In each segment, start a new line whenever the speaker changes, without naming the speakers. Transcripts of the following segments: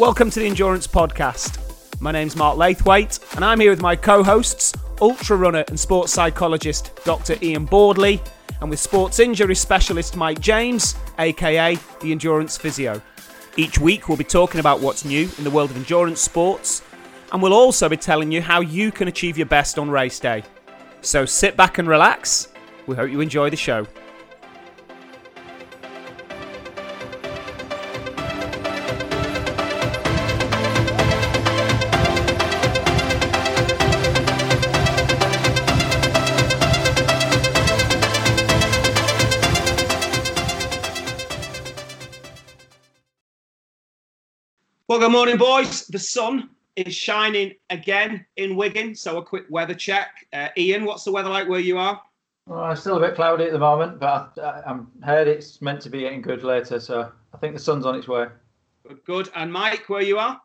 Welcome to the Endurance Podcast. My name's Mark Laithwaite, and I'm here with my co hosts, ultra runner and sports psychologist Dr. Ian Boardley, and with sports injury specialist Mike James, aka the Endurance Physio. Each week, we'll be talking about what's new in the world of endurance sports, and we'll also be telling you how you can achieve your best on race day. So sit back and relax. We hope you enjoy the show. Good morning, boys. The sun is shining again in Wigan, so a quick weather check. Uh, Ian, what's the weather like where you are?
Well, it's still a bit cloudy at the moment, but I, I'm heard it's meant to be getting good later, so I think the sun's on its way.
Good, good. And Mike, where you are?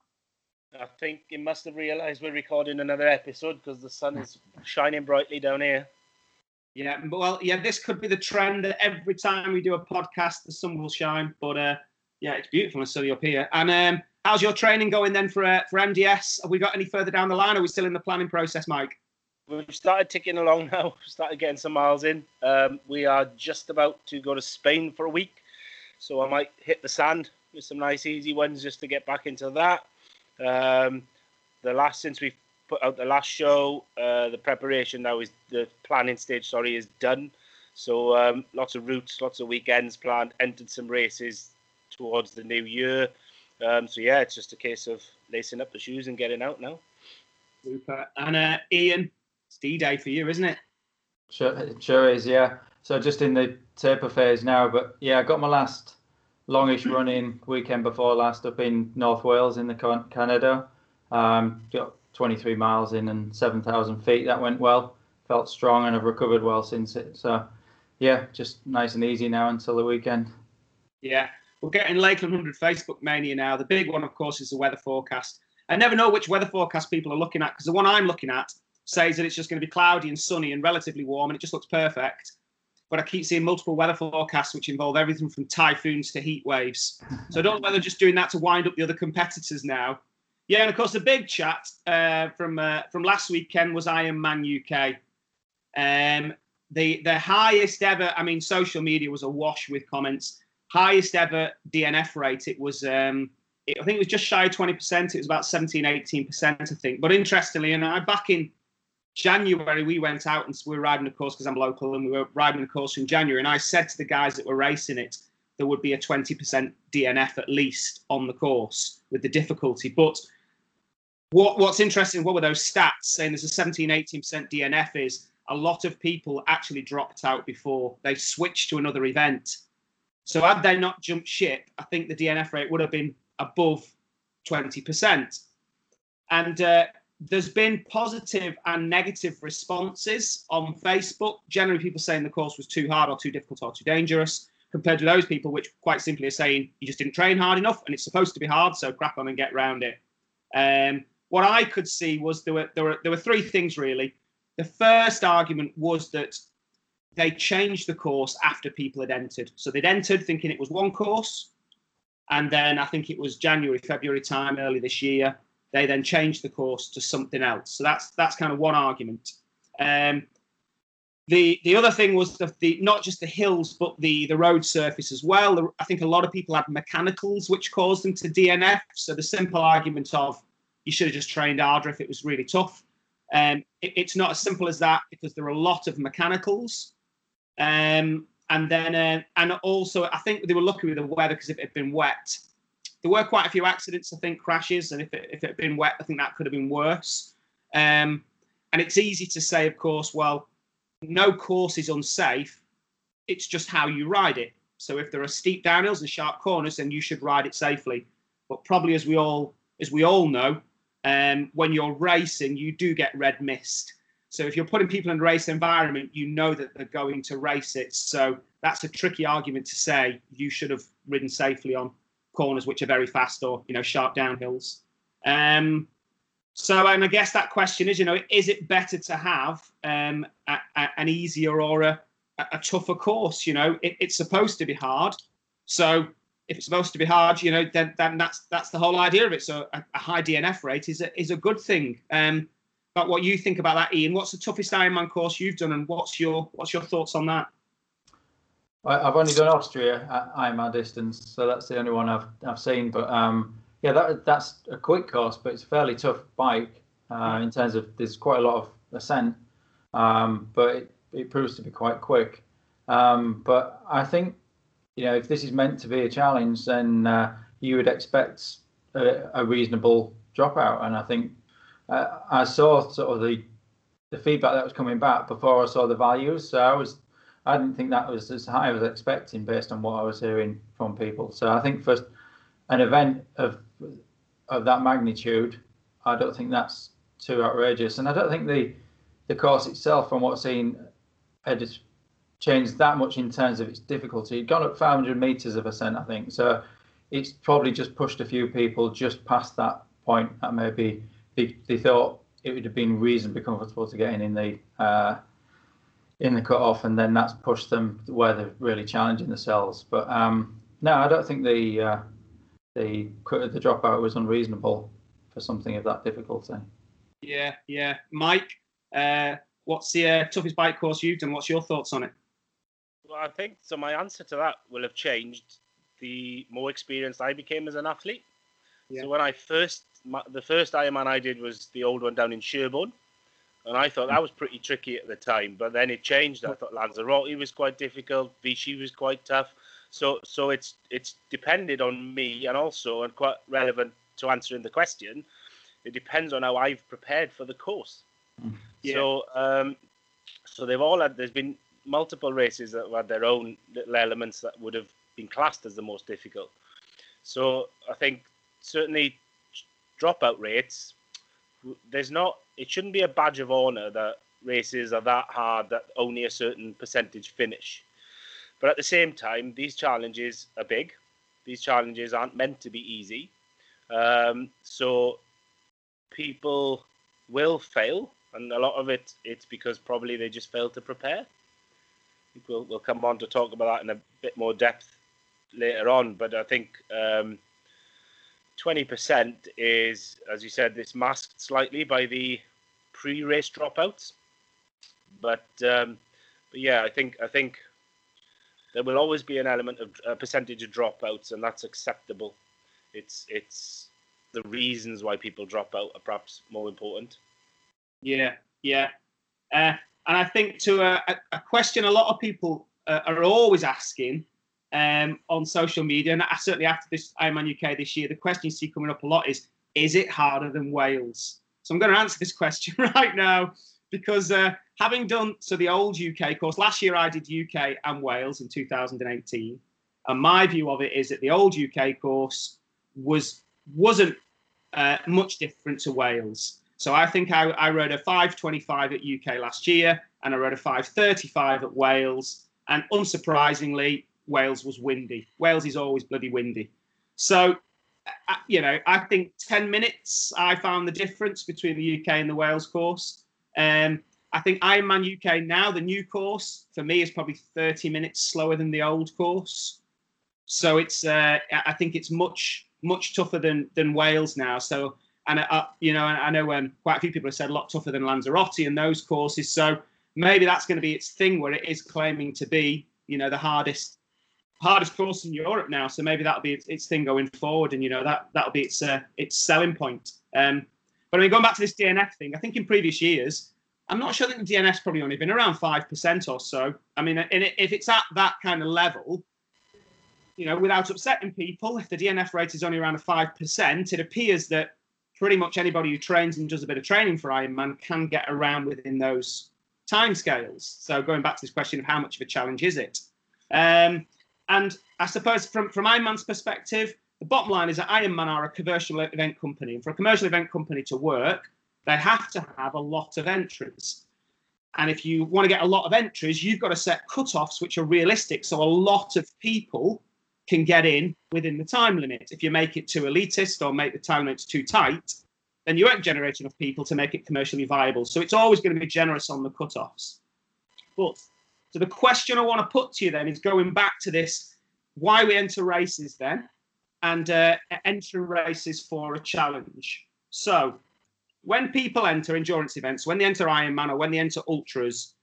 I think he must have realised we're recording another episode because the sun is shining brightly down here.
Yeah, well, yeah, this could be the trend that every time we do a podcast, the sun will shine. But uh, yeah, it's beautiful and sunny up here. And um, how's your training going then for uh, for MDS? Have we got any further down the line? Are we still in the planning process, Mike?
We've started ticking along now. We've started getting some miles in. Um, we are just about to go to Spain for a week, so I might hit the sand with some nice easy ones just to get back into that. Um, the last since we've put out the last show, uh, the preparation now is the planning stage. Sorry, is done. So um, lots of routes, lots of weekends planned. Entered some races towards the new year. Um, so yeah, it's just a case of lacing up the shoes and getting out now.
Super. And uh, Ian, it's D Day for you, isn't it?
Sure, it sure is, yeah. So just in the taper phase now, but yeah, I got my last longish running weekend before last up in North Wales in the Carneddau. Um, got 23 miles in and 7,000 feet. That went well. Felt strong and I've recovered well since it. So yeah, just nice and easy now until the weekend.
Yeah, we're getting Lakeland 100 Facebook mania now. The big one, of course, is the weather forecast. I never know which weather forecast people are looking at because the one I'm looking at says that it's just going to be cloudy and sunny and relatively warm, and it just looks perfect. But I keep seeing multiple weather forecasts which involve everything from typhoons to heat waves. So I don't know whether they're just doing that to wind up the other competitors now. Yeah, and of course the big chat uh, from uh, from last weekend was Ironman UK. Um, the the highest ever, I mean, social media was awash with comments. Highest ever DNF rate. It was, um, it, I think it was just shy of 20%. It was about 17, 18%, I think. But interestingly, and I back in January, we went out and we were riding a course because I'm local and we were riding the course in January. And I said to the guys that were racing it, there would be a 20% DNF at least on the course with the difficulty. But what, what's interesting, what were those stats saying there's a 17, 18% DNF is a lot of people actually dropped out before they switched to another event. So had they not jumped ship, I think the DNF rate would have been above 20%. And uh, there's been positive and negative responses on Facebook. Generally, people saying the course was too hard or too difficult or too dangerous, compared to those people which quite simply are saying you just didn't train hard enough and it's supposed to be hard, so crack on and get round it. Um, what I could see was there were there were there were three things really. The first argument was that they changed the course after people had entered. So they'd entered thinking it was one course, and then I think it was January, February time early this year. They then changed the course to something else. So that's that's kind of one argument. Um, the the other thing was the, the not just the hills but the the road surface as well. The, I think a lot of people had mechanicals which caused them to DNF. So the simple argument of you should have just trained harder if it was really tough. Um, it, it's not as simple as that because there are a lot of mechanicals. Um, and then, uh, and also, I think they were lucky with the weather because if it had been wet, there were quite a few accidents, I think, crashes. And if it, if it had been wet, I think that could have been worse. Um, and it's easy to say, of course, well, no course is unsafe. It's just how you ride it. So if there are steep downhills and sharp corners, then you should ride it safely. But probably, as we all as we all know, um, when you're racing, you do get red mist. So if you're putting people in a race environment, you know that they're going to race it. So that's a tricky argument to say you should have ridden safely on corners which are very fast or you know sharp downhills. Um, so and I guess that question is, you know, is it better to have um, a, a, an easier or a, a tougher course? You know, it, it's supposed to be hard. So if it's supposed to be hard, you know, then, then that's that's the whole idea of it. So a, a high DNF rate is a, is a good thing. Um, but what you think about that, Ian? What's the toughest Ironman course you've done, and what's your what's your thoughts on that?
I've only done Austria at Ironman distance, so that's the only one I've I've seen. But um, yeah, that that's a quick course, but it's a fairly tough bike uh, in terms of there's quite a lot of ascent, um, but it, it proves to be quite quick. Um, but I think you know, if this is meant to be a challenge, then uh, you would expect a, a, reasonable dropout. And I think uh, I saw sort of the the feedback that was coming back before I saw the values. So I was, I didn't think that was as high as I was expecting based on what I was hearing from people. So I think for an event of of that magnitude, I don't think that's too outrageous. And I don't think the the course itself, from what I've seen, had changed that much in terms of its difficulty. It gone up 500 meters of ascent, I think. So it's probably just pushed a few people just past that point that maybe they, they thought it would have been reasonably comfortable to get in in the uh, in the cut off, and then that's pushed them where they're really challenging themselves. But um, no, I don't think the uh, the the dropout was unreasonable for something of that difficulty.
Yeah, yeah, Mike. Uh, what's the uh, toughest bike course you've done? What's your thoughts on it?
Well, I think so. My answer to that will have changed the more experienced I became as an athlete. Yeah. So when I first, my, the first Ironman I did was the old one down in Sherborne, and I thought that was pretty tricky at the time. But then it changed. I thought Lanzarote was quite difficult. Vichy was quite tough. So so it's it's depended on me, and also and quite relevant to answering the question. It depends on how I've prepared for the course. Yeah. So um, so they've all had. There's been multiple races that had their own little elements that would have been classed as the most difficult. So I think certainly dropout rates, there's not, it shouldn't be a badge of honor that races are that hard that only a certain percentage finish. But at the same time, these challenges are big. These challenges aren't meant to be easy. Um, so people will fail, and a lot of it it's because probably they just fail to prepare we'll we'll come on to talk about that in a bit more depth later on. But I think um, twenty percent is, as you said, this masked slightly by the pre-race dropouts. But um, but yeah, I think I think there will always be an element of a percentage of dropouts, and that's acceptable. It's it's the reasons why people drop out are perhaps more important.
Yeah, yeah. Uh, and I think to a, a question a lot of people uh, are always asking um, on social media, and I, certainly after this Ironman UK this year, the question you see coming up a lot is, is it harder than Wales? So I'm going to answer this question right now because uh, having done so the old UK course last year, I did UK and Wales in 2018, and my view of it is that the old UK course was wasn't uh, much different to Wales. So I think I, I rode a 525 at UK last year and I rode a 535 at Wales. And unsurprisingly, Wales was windy. Wales is always bloody windy. So, uh, you know, I think 10 minutes, I found the difference between the UK and the Wales course. Um, I think Ironman UK now, the new course, for me, is probably 30 minutes slower than the old course. So it's, uh, I think it's much, much tougher than than Wales now. So and uh, you know, I know um, quite a few people have said a lot tougher than Lanzarote and those courses. So maybe that's going to be its thing where it is claiming to be, you know, the hardest hardest course in Europe now. So maybe that'll be its, its thing going forward, and you know that that'll be its uh, its selling point. Um, but I mean, going back to this DNF thing, I think in previous years, I'm not sure that the DNF's probably only been around five percent or so. I mean, if it's at that kind of level, you know, without upsetting people, if the DNF rate is only around five percent, it appears that pretty much anybody who trains and does a bit of training for Ironman can get around within those timescales. So going back to this question of how much of a challenge is it? Um, and I suppose from, from Ironman's perspective, the bottom line is that Ironman are a commercial event company. And for a commercial event company to work, they have to have a lot of entries. And if you want to get a lot of entries, you've got to set cut-offs which are realistic. So a lot of people can get in within the time limit. If you make it too elitist or make the time limits too tight, then you won't generate enough people to make it commercially viable. So it's always going to be generous on the cut-offs. But so the question I want to put to you then is going back to this why we enter races then, and uh, entering races for a challenge. So, when people enter endurance events, when they enter Ironman or when they enter ultras,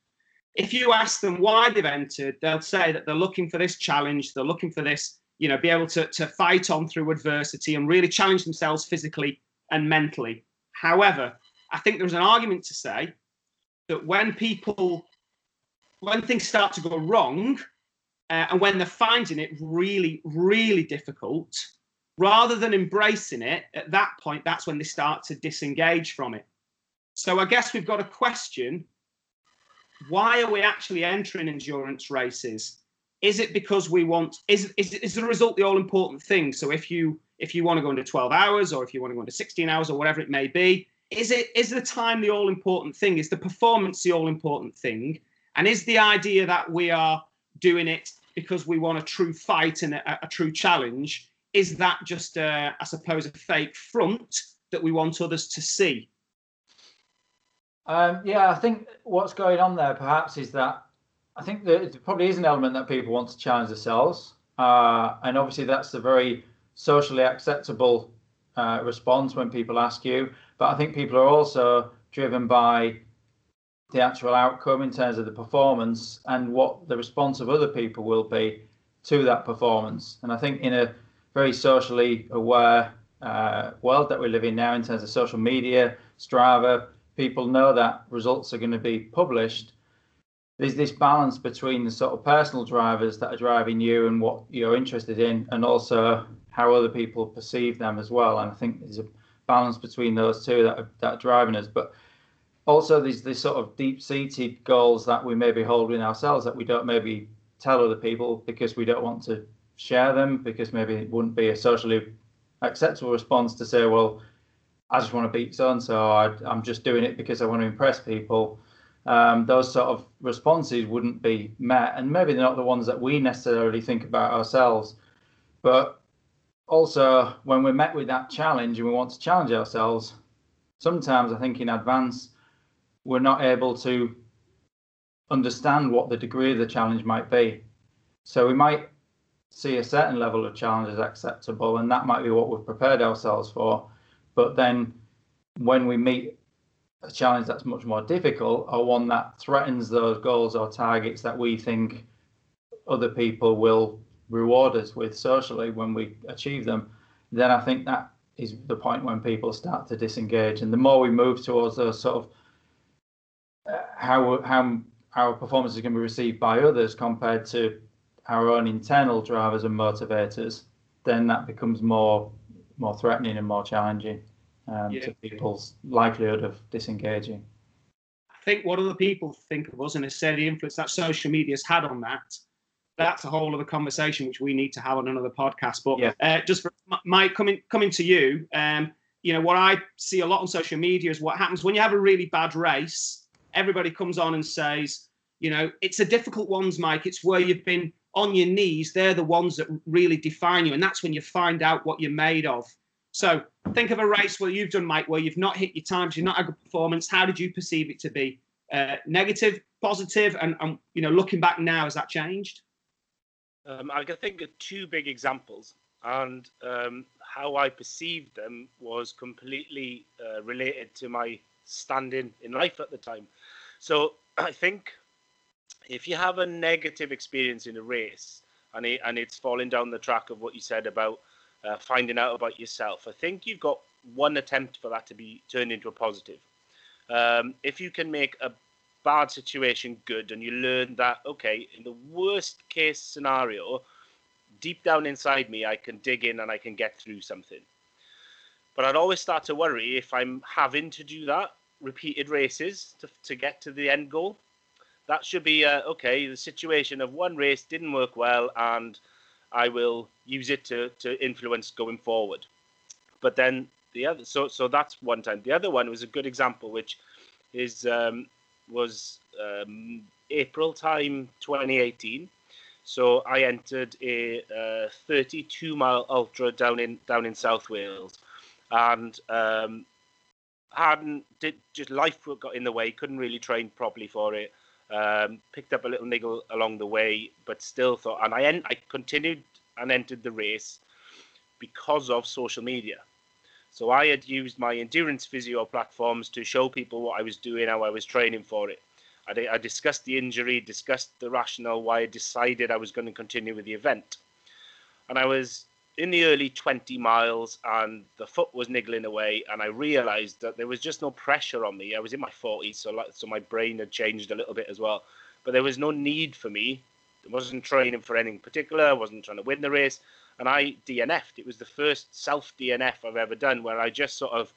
if you ask them why they've entered, they'll say that they're looking for this challenge, they're looking for this, you know, be able to, to fight on through adversity and really challenge themselves physically and mentally. However, I think there's an argument to say that when people, when things start to go wrong, uh, and when they're finding it really, really difficult, rather than embracing it at that point, that's when they start to disengage from it. So I guess we've got a question why are we actually entering endurance races? Is it because we want? Is is is the result the all important thing? So if you if you want to go into 12 hours or if you want to go into 16 hours or whatever it may be, is it is the time the all important thing? Is the performance the all important thing? And is the idea that we are doing it because we want a true fight and a, a true challenge? Is that just, a, I suppose, a fake front that we want others to see?
Um, yeah, I think what's going on there perhaps is that I think it probably is an element that people want to challenge themselves, uh, and obviously that's a very socially acceptable uh, response when people ask you. But I think people are also driven by the actual outcome in terms of the performance and what the response of other people will be to that performance. And I think in a very socially aware uh, world that we live in now, in terms of social media, Strava, people know that results are going to be published. There's this balance between the sort of personal drivers that are driving you and what you're interested in, and also how other people perceive them as well. And I think there's a balance between those two that are, that are driving us. But also, there's this sort of deep-seated goals that we may be holding ourselves that we don't maybe tell other people because we don't want to share them because maybe it wouldn't be a socially acceptable response to say, well, I just want to beat so and so. I'm just doing it because I want to impress people. Um, those sort of responses wouldn't be met, and maybe they're not the ones that we necessarily think about ourselves. But also, when we're met with that challenge and we want to challenge ourselves, sometimes I think in advance we're not able to understand what the degree of the challenge might be. So we might see a certain level of challenge as acceptable, and that might be what we've prepared ourselves for. But then when we meet a challenge that's much more difficult or one that threatens those goals or targets that we think other people will reward us with socially when we achieve them, then I think that is the point when people start to disengage. And the more we move towards those sort of how how our performance is going to be received by others compared to our own internal drivers and motivators, then that becomes more more threatening and more challenging um, yeah. to people's likelihood of disengaging.
I think what other people think of us and say the influence that social media has had on that, that's a whole other conversation which we need to have on another podcast. But yeah. uh, just for Mike coming coming to you, um, you know what I see a lot on social media is what happens when you have a really bad race. Everybody comes on and says, you know, it's a difficult ones, Mike. It's where you've been on your knees. They're the ones that really define you, and that's when you find out what you're made of. So think of a race where you've done, Mike, where you've not hit your times, you've not a good performance. How did you perceive it to be? Uh, negative, positive, and, and you know, looking back now, has that changed?
Um, I can think of two big examples, and um, how I perceived them was completely uh, related to my standing in life at the time. So I think if you have a negative experience in a race, and it, and it's falling down the track of what you said about uh, finding out about yourself. I think you've got one attempt for that to be turned into a positive. Um, if you can make a bad situation good and you learn that, okay, in the worst case scenario, deep down inside me, I can dig in and I can get through something. But I'd always start to worry if I'm having to do that repeated races to, to get to the end goal. That should be, uh, okay, the situation of one race didn't work well and I will use it to to influence going forward. But then the other, so so that's one time. The other one was a good example, which is um, was um, April time 2018. So I entered a uh, 32 mile ultra down in down in South Wales, and um, hadn't did just life got in the way. Couldn't really train properly for it. Um, picked up a little niggle along the way, but still thought, and I en- I continued and entered the race because of social media. So I had used my endurance physio platforms to show people what I was doing, how I was training for it. I, I discussed the injury, discussed the rationale why I decided I was going to continue with the event. And I was in the early 20 miles and the foot was niggling away and I realized that there was just no pressure on me. I was in my 40s, so, so my brain had changed a little bit as well. But there was no need for me. I wasn't training for anything particular. I wasn't trying to win the race and I DNF'd. It was the first self DNF I've ever done where I just sort of,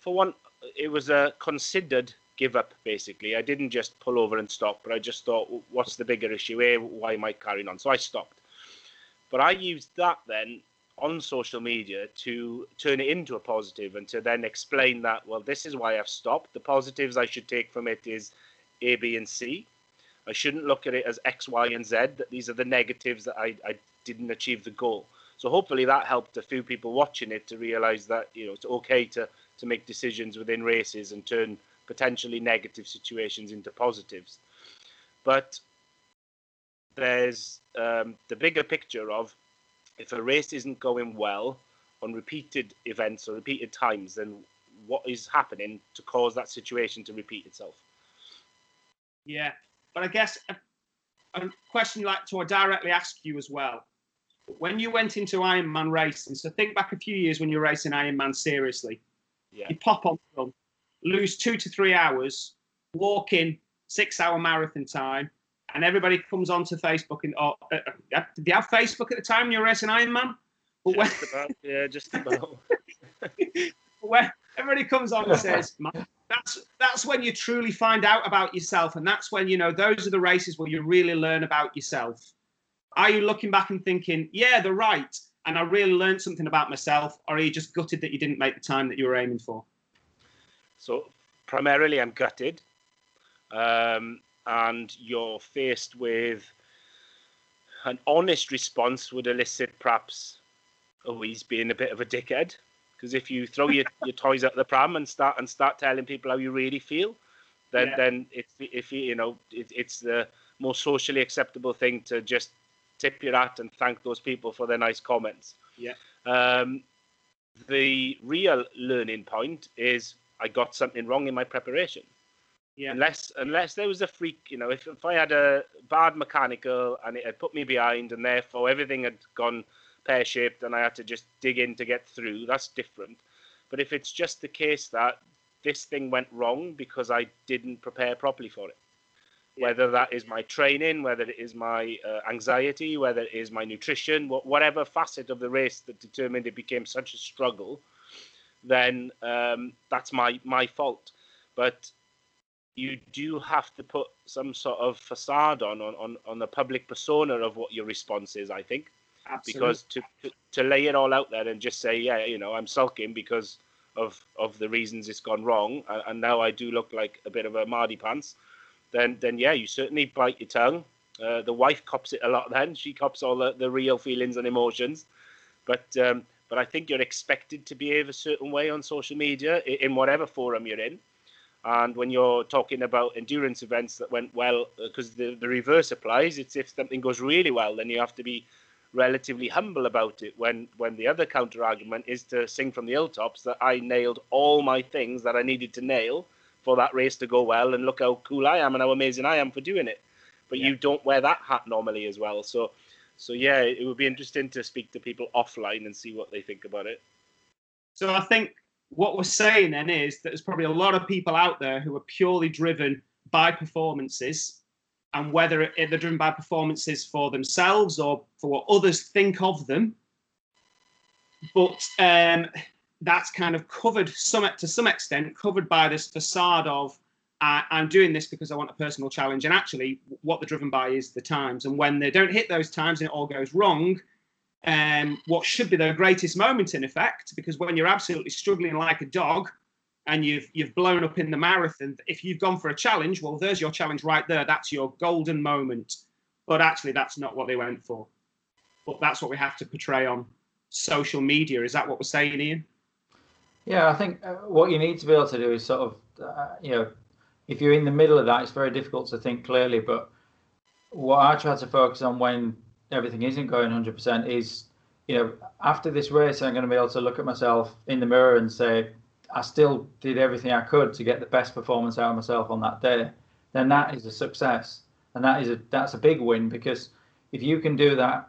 for one, it was a considered give up basically. I didn't just pull over and stop, but I just thought, what's the bigger issue here? Why am I carrying on? So I stopped. But I used that then on social media to turn it into a positive and to then explain that, well, this is why I've stopped. The positives I should take from it is A, B, and C. I shouldn't look at it as X, Y, and Z, that these are the negatives that I, I didn't achieve the goal. So hopefully that helped a few people watching it to realize that you know it's okay to to make decisions within races and turn potentially negative situations into positives. But there's um, the bigger picture of if a race isn't going well on repeated events or repeated times, then what is happening to cause that situation to repeat itself?
Yeah, but I guess a, a question like to directly ask you as well when you went into Ironman racing, so think back a few years when you're racing Ironman seriously.
Yeah.
You pop on, lose two to three hours, walk in six hour marathon time, and everybody comes onto Facebook and oh, uh, uh, did you have Facebook at the time when you were racing Ironman?
But when, about, yeah, just about.
when everybody comes on and says, that's that's when you truly find out about yourself, and that's when you know those are the races where you really learn about yourself. Are you looking back and thinking, yeah, they're right, and I really learned something about myself, or are you just gutted that you didn't make the time that you were aiming for?
So primarily, I'm gutted, um, and you're faced with an honest response would elicit perhaps, oh, he's being a bit of a dickhead. Because if you throw your, your toys at the pram and start and start telling people how you really feel, then yeah. then it's if you you know it, it's the most socially acceptable thing to just tip your hat and thank those people for their nice comments.
Yeah.
Um, the real learning point is I got something wrong in my preparation.
Yeah.
Unless unless there was a freak, you know, if, if I had a bad mechanical and it had put me behind and therefore everything had gone pear shaped and I had to just dig in to get through, that's different. But if it's just the case that this thing went wrong because I didn't prepare properly for it, whether that is my training, whether it is my uh, anxiety, whether it is my nutrition, whatever facet of the race that determined it became such a struggle, then um, that's my my fault. But you do have to put some sort of facade on on on, on the public persona of what your response is. I think.
Absolutely.
Because to, to to lay it all out there and just say, yeah, you know, I'm sulking because of of the reasons it's gone wrong, and, and now I do look like a bit of a mardy pants then then yeah, you certainly bite your tongue. Uh, the wife cops it a lot. Then she cops all the, the real feelings and emotions, but um, but I think you're expected to behave a certain way on social media in whatever forum you're in. And when you're talking about endurance events that went well, because uh, the, the reverse applies, it's if something goes really well, then you have to be relatively humble about it. When when the other counter argument is to sing from the hilltops that I nailed all my things that I needed to nail, for that race to go well and look how cool I am and how amazing I am for doing it. But yeah. you don't wear that hat normally as well. So so yeah, it would be interesting to speak to people offline and see what they think about it.
So I think what we're saying then is that there's probably a lot of people out there who are purely driven by performances and whether they're driven by performances for themselves or for what others think of them. But um, that's kind of covered some to some extent covered by this facade of uh, I'm doing this because I want a personal challenge. And actually, what they're driven by is the times. And when they don't hit those times and it all goes wrong, um, what should be their greatest moment, in effect, because when you're absolutely struggling like a dog and you've you've blown up in the marathon, if you've gone for a challenge, well, there's your challenge right there. That's your golden moment. But actually, that's not what they went for. But that's what we have to portray on social media. Is that what we're saying, Ian?
Yeah, I think uh, what you need to be able to do is sort of, uh, you know, if you're in the middle of that, it's very difficult to think clearly. But what I try to focus on when everything isn't going 100% is, you know, after this race, I'm going to be able to look at myself in the mirror and say, I still did everything I could to get the best performance out of myself on that day. Then that is a success, and that is a that's a big win because if you can do that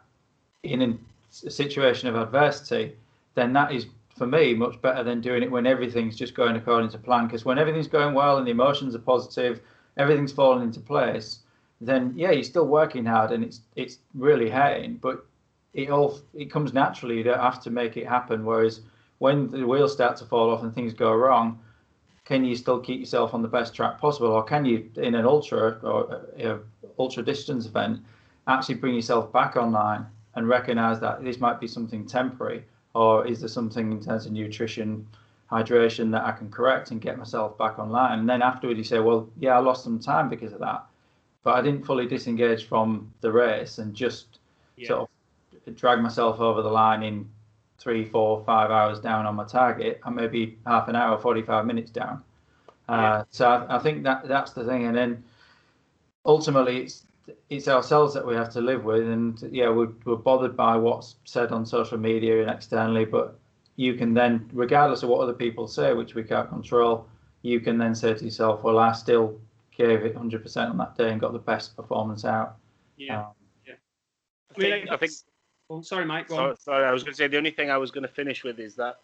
in a situation of adversity, then that is for me much better than doing it when everything's just going according to plan. Because when everything's going well and the emotions are positive, everything's falling into place, then yeah, you're still working hard and it's it's really hurting, but it all it comes naturally. You don't have to make it happen. Whereas when the wheels start to fall off and things go wrong, can you still keep yourself on the best track possible, or can you in an ultra or ultra distance event actually bring yourself back online and recognize that this might be something temporary, or is there something in terms of nutrition? hydration that I can correct and get myself back online. And then afterwards, you say, well, yeah, I lost some time because of that but I didn't fully disengage from the race and just yeah. sort of drag myself over the line in three, four, five hours down on my target, and maybe half an hour, forty-five minutes down. Uh, yeah. So I, I, think that that's the thing, and then ultimately it's it's ourselves that we have to live with, and yeah, we're, we're bothered by what's said on social media and externally, but you can then, regardless of what other people say, which we can't control, you can then say to yourself, well, I still gave it 100% on that day and got the best performance out.
Yeah. Um, yeah. I, think, I think. Oh, sorry, Mike.
Sorry, sorry, I was going to say the only thing I was going to finish with is that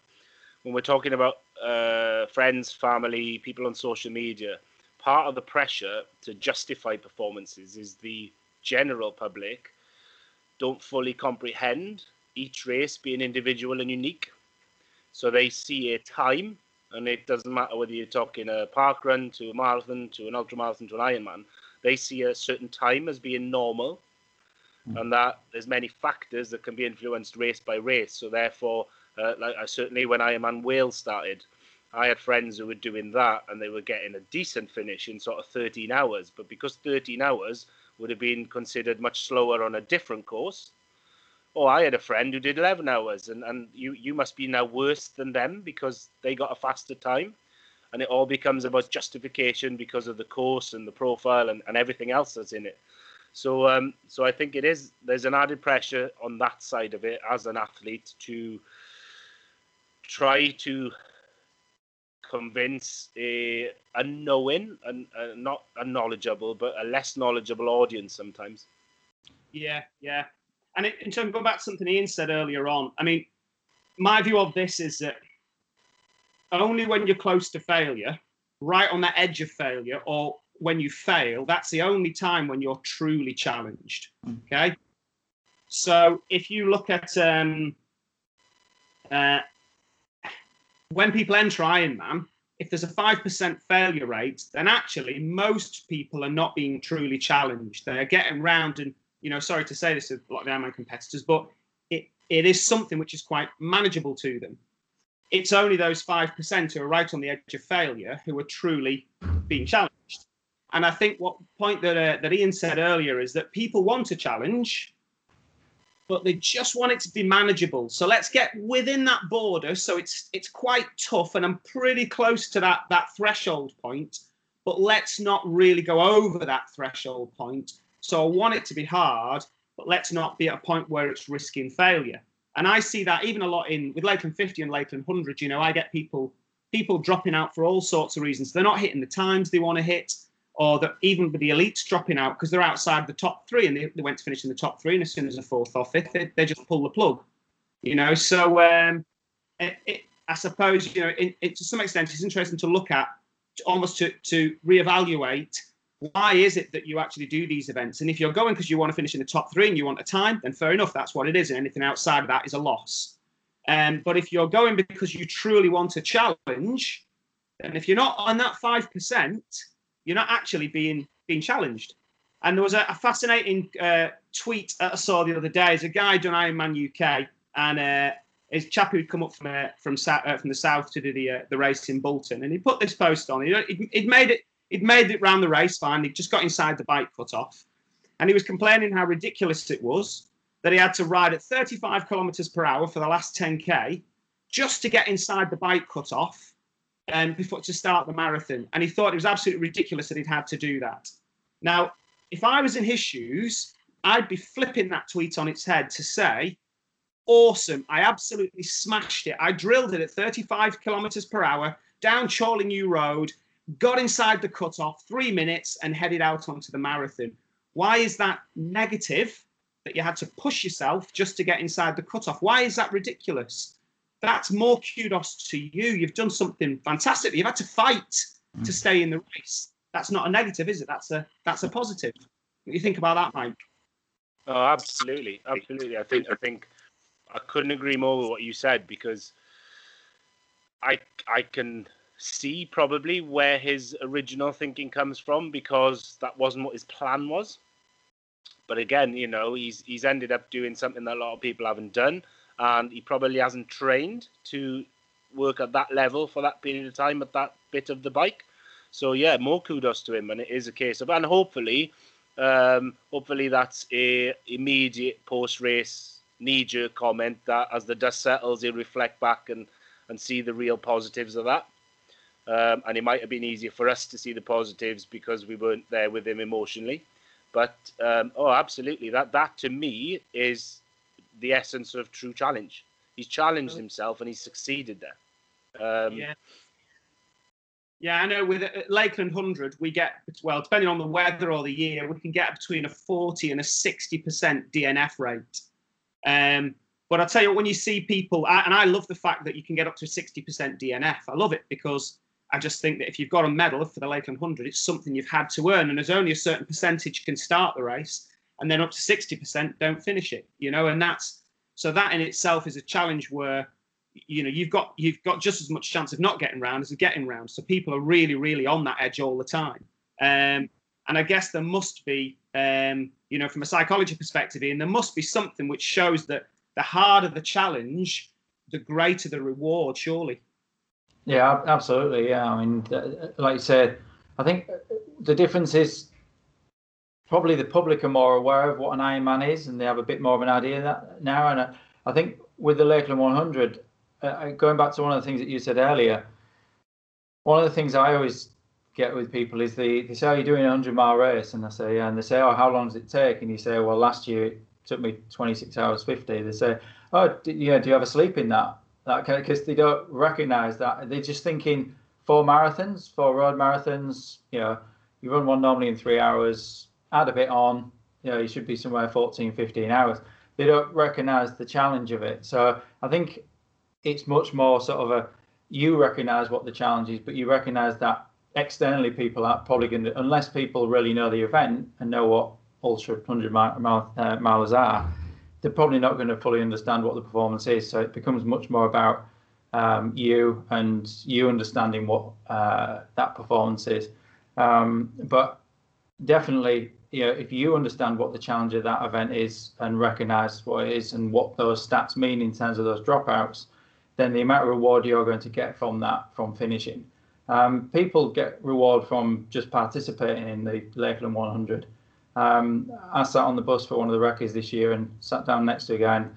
when we're talking about uh, friends, family, people on social media, part of the pressure to justify performances is the general public don't fully comprehend each race being individual and unique. So they see a time and it doesn't matter whether you're talking a park run to a marathon to an ultra marathon to an Ironman. They see a certain time as being normal, mm. and that there's many factors that can be influenced race by race. So therefore, uh, like I certainly when Ironman Wales started, I had friends who were doing that and they were getting a decent finish in sort of 13 hours. But because 13 hours would have been considered much slower on a different course, oh, I had a friend who did 11 hours, and, and you, you must be now worse than them because they got a faster time. And it all becomes about justification because of the course and the profile and, and everything else that's in it. So, um, so I think it is. There's an added pressure on that side of it as an athlete to try to convince a unknowing and not a knowledgeable, but a less knowledgeable audience sometimes.
Yeah, yeah, and in terms of going back to something Ian said earlier on, I mean, my view of this is that only when you're close to failure, right on the edge of failure, or when you fail, that's the only time when you're truly challenged. Okay. So if you look at um, uh, when people enter Ironman, if there's a 5% failure rate, then actually most people are not being truly challenged. They're getting round and you know, sorry to say this to a lot of the Ironman competitors, but it, it is something which is quite manageable to them. It's only those 5% who are right on the edge of failure who are truly being challenged. And I think what point that, uh, that Ian said earlier is that people want a challenge, but they just want it to be manageable. So let's get within that border. So it's it's quite tough, and I'm pretty close to that that threshold point. But let's not really go over that threshold point so I want it to be hard, but let's not be at a point where it's risking failure. And I see that even a lot in with Lakeland 50 and Lakeland 100. You know, I get people people dropping out for all sorts of reasons. They're not hitting the times they want to hit, or that even with the elites dropping out because they're outside the top three and they, they went to finish in the top three, and as soon as a fourth or fifth, they, they just pull the plug. You know, so um, it, it, I suppose you know, it, it, to some extent, it's interesting to look at, almost to to reevaluate why is it that you actually do these events? And if you're going because you want to finish in the top three and you want a time, then fair enough, that's what it is. And anything outside of that is a loss. Um, but if you're going because you truly want a challenge, then if you're not on that five percent, you're not actually being being challenged. And there was a, a fascinating uh, tweet I saw the other day. There's a guy done Ironman UK, and uh, his chap who'd come up from uh, from, uh, from the south to do the uh, the race in Bolton, and he put this post on. He, he'd made it He'd made it round the race fine. He just got inside the bike cut off. And he was complaining how ridiculous it was that he had to ride at 35 kilometers per hour for the last 10K just to get inside the bike cut off and um, before to start the marathon. And he thought it was absolutely ridiculous that he'd had to do that. Now, if I was in his shoes, I'd be flipping that tweet on its head to say, awesome, I absolutely smashed it. I drilled it at 35 kilometers per hour down Chorley New Road, got inside the cutoff, three minutes, and headed out onto the marathon. Why is that negative that you had to push yourself just to get inside the cutoff? Why is that ridiculous? That's more kudos to you. You've done something fantastic. You've had to fight mm. to stay in the race. That's not a negative, is it? That's a that's a positive. What do you think about that, Mike?
Oh, absolutely, absolutely. I think I think I couldn't agree more with what you said because I I can see probably where his original thinking comes from because that wasn't what his plan was. But again, you know, he's he's ended up doing something that a lot of people haven't done, and he probably hasn't trained to work at that level for that period of time at that bit of the bike. So yeah, more kudos to him, and it is a case of, and hopefully, um, hopefully that's a immediate post race knee jerk comment that as the dust settles, he'll reflect back and and see the real positives of that. Um, and it might have been easier for us to see the positives because we weren't there with him emotionally. But um, oh, absolutely, that that to me is the essence of true challenge. He's challenged himself and he's succeeded there. Um,
yeah. Yeah, I know with uh, Lakeland 100, we get, well, depending on the weather or the year, we can get between a 40 and a 60% DNF rate. Um, but I tell you, when you see people, and I love the fact that you can get up to 60% DNF. I love it because I just think that if you've got a medal for the Lakeland 100, it's something you've had to earn, and there's only a certain percentage can start the race, and then up to 60% don't finish it. You know, and that's so that in itself is a challenge where you know you've got you've got just as much chance of not getting round as of getting round. So people are really really on that edge all the time. Um, and I guess there must be, um, you know, from a psychology perspective, and there must be something which shows that the harder the challenge, the greater the reward, surely.
Yeah, absolutely. Yeah, I mean, uh, like you said, I think uh, uh, the difference is probably the public are more aware of what an Ironman is, and they have a bit more of an idea that now. And I, think with the Lakeland 100, uh, going back to one of the things that you said earlier, one of the things I always get with people is they, they say, "Are oh, you doing a 100 mile race?" And I say, "Yeah." And they say, "Oh, how long does it take?" And you say, "Well, last year it took me 26 hours 50 they say oh do, yeah do you ever sleep in that that because they don't recognize that. They're just thinking four marathons four road marathons you know you run one normally in three hours add a bit on you know you should be somewhere 14 15 hours. They don't recognize the challenge of it. So i think it's much more sort of a you recognize what the challenge is but you recognize that externally people are probably going to unless people really know the event and know what ultra 100 mile, uh, milers are, they're probably not going to fully understand what the performance is. So it becomes much more about um, you and you understanding what uh, that performance is. Um, but definitely, you know, if you understand what the challenge of that event is and recognize what it is and what those stats mean in terms of those dropouts, then the amount of reward you're going to get from that, from finishing. Um, people get reward from just participating in the Lakeland 100. Um, I sat on the bus for one of the records this year and sat down next to a guy and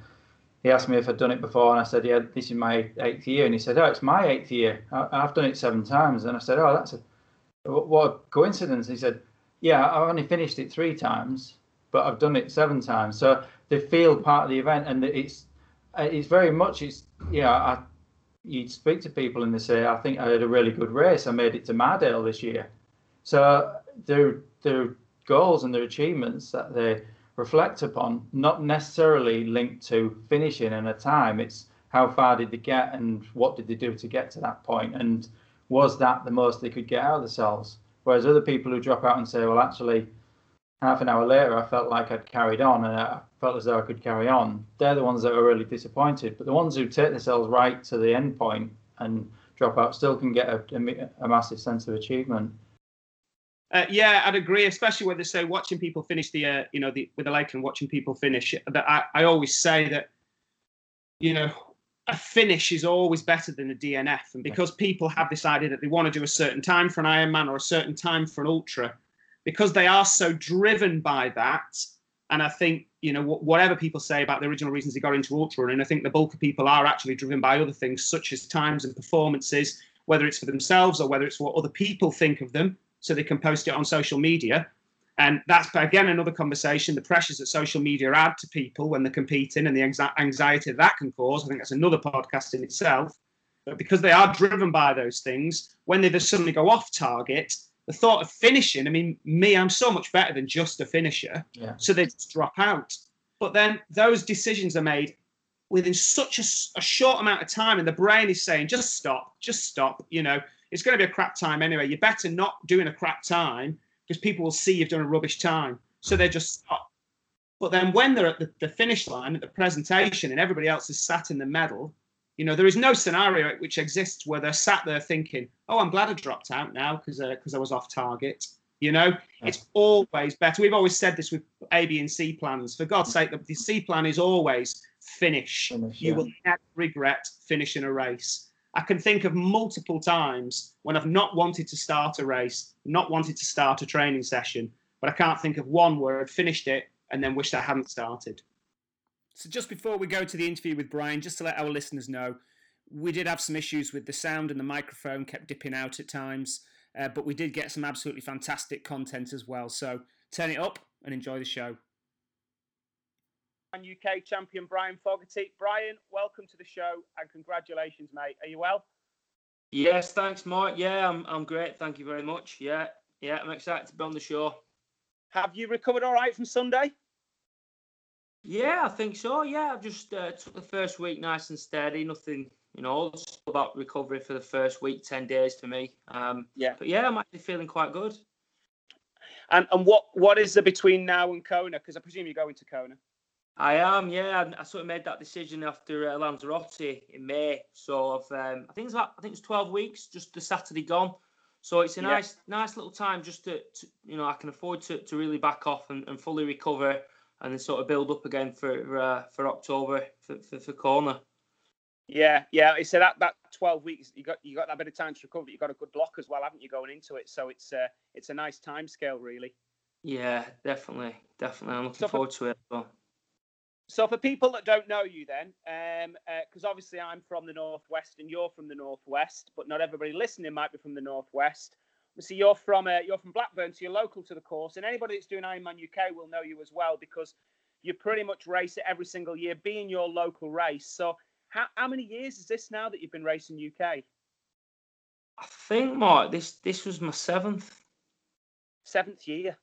he asked me if I'd done it before and I said, yeah, this is my eighth year. And he said, oh, it's my eighth year. I, have done it seven times. And I said, oh, that's a, what a coincidence. He said, yeah, I've only finished it three times, but I've done it seven times. So they feel part of the event and it's, it's very much, it's, yeah, I, you speak to people and they say, I think I had a really good race. I made it to Mardale this year. So they're, they're goals and their achievements that they reflect upon, not necessarily linked to finishing in a time. It's how far did they get and what did they do to get to that point, and was that the most they could get out of themselves? Whereas other people who drop out and say, well, actually, half an hour later, I felt like I'd carried on and I felt as though I could carry on. They're the ones that are really disappointed. But the ones who take themselves right to the end point and drop out still can get a, a, a massive sense of achievement.
Uh, yeah, I'd agree, especially when they say watching people finish the, uh, you know, the, with the lake and watching people finish. That I, I always say that, you know, a finish is always better than a DNF, and because people have this idea that they want to do a certain time for an Ironman or a certain time for an ultra, because they are so driven by that. And I think, you know, whatever people say about the original reasons they got into ultra running, I think the bulk of people are actually driven by other things such as times and performances, whether it's for themselves or whether it's what other people think of them so they can post it on social media. And that's again another conversation. The pressures that social media add to people when they're competing and the anxiety that can cause. I think that's another podcast in itself. But because they are driven by those things, when they just suddenly go off target, the thought of finishing. I mean, me, I'm so much better than just a finisher.
Yeah.
So they just drop out. But then those decisions are made within such a, a, short amount of time, and the brain is saying, just stop, just stop. You know, it's going to be a crap time anyway. You're better not doing a crap time because people will see you've done a rubbish time. So they just stop. But then when they're at the, the finish line at the presentation and everybody else is sat in the medal, you know, there is no scenario which exists where they're sat there thinking, "Oh, I'm glad I dropped out now because because uh, I was off target." You know, yeah. it's always better. We've always said this with A, B, and C plans. For God's sake, the, the C plan is always finish. finish you yeah. will never regret finishing a race. I can think of multiple times when I've not wanted to start a race, not wanted to start a training session, but I can't think of one where I'd finished it and then wished I hadn't started.
So, just before we go to the interview with Brian, just to let our listeners know, we did have some issues with the sound and the microphone kept dipping out at times, uh, but we did get some absolutely fantastic content as well. So, turn it up and enjoy the show.
UK champion Brian Fogarty. Brian, welcome to the show and congratulations, mate. Are you well?
Yes, thanks, Mike. Yeah, I'm, I'm great. Thank you very much. Yeah, yeah, I'm excited to be on the show.
Have you recovered all right from Sunday?
Yeah, I think so. Yeah, I've just uh, took the first week nice and steady. Nothing, you know, it's about recovery for the first week, ten days for me. Um, yeah, but yeah, I'm actually feeling quite good.
And and what what is the between now and Kona? Because I presume you're going to Kona.
I am, yeah. I, sort of made that decision after uh, Lanzarote in May. So I've, um, I think it's about, I think it's twelve weeks, just the Saturday gone. So it's a yeah. nice, nice little time just to, to, you know, I can afford to, to really back off and, and fully recover and then sort of build up again for uh, for October for, for, for Kona.
Yeah, yeah. So that that twelve weeks, you got you got that bit of time to recover. You got a good block as well, haven't you, going into it? So it's uh, it's a nice time scale, really.
Yeah, definitely, definitely. I'm looking so forward for, to it. Well.
So for people that don't know you, then, because um, uh, obviously I'm from the northwest and you're from the northwest, but not everybody listening might be from the northwest. See, you're from uh, you're from Blackburn, so you're local to the course, and anybody that's doing Ironman UK will know you as well because you pretty much race it every single year, being your local race. So, how, how many years is this now that you've been racing UK?
I think, Mark, this this was my seventh.
Seventh year.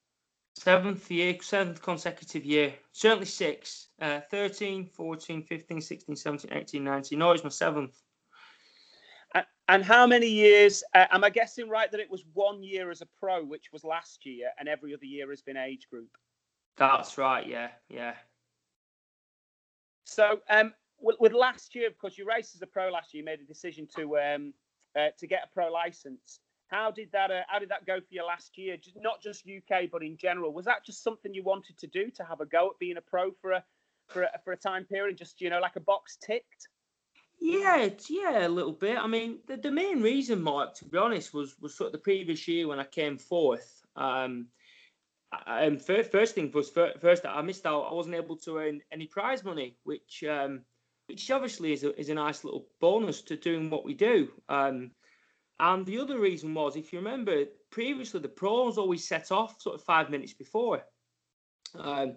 Seventh year, seventh consecutive year. Certainly six. Uh, 13, 14, 15, 16, 17, 18, 19. No, it's my seventh.
And how many years? Uh, am I guessing right that it was one year as a pro, which was last year, and every other year has been age group?
That's right. Yeah, yeah.
So, um, with, with last year, because you raced as a pro last year, you made a decision to um, uh, to get a pro license. How did that? Uh, how did that go for you last year? Just, not just UK, but in general. Was that just something you wanted to do to have a go at being a pro for a for a, for a time period, just you know like a box ticked?
Yeah, yeah, a little bit. I mean, the, the main reason, Mike, to be honest, was was sort of the previous year when I came fourth. Um, and first, first thing was first, I missed out. I wasn't able to earn any prize money, which um, which obviously is a, is a nice little bonus to doing what we do. Um, and the other reason was, if you remember, previously the pros always set off sort of five minutes before. Um,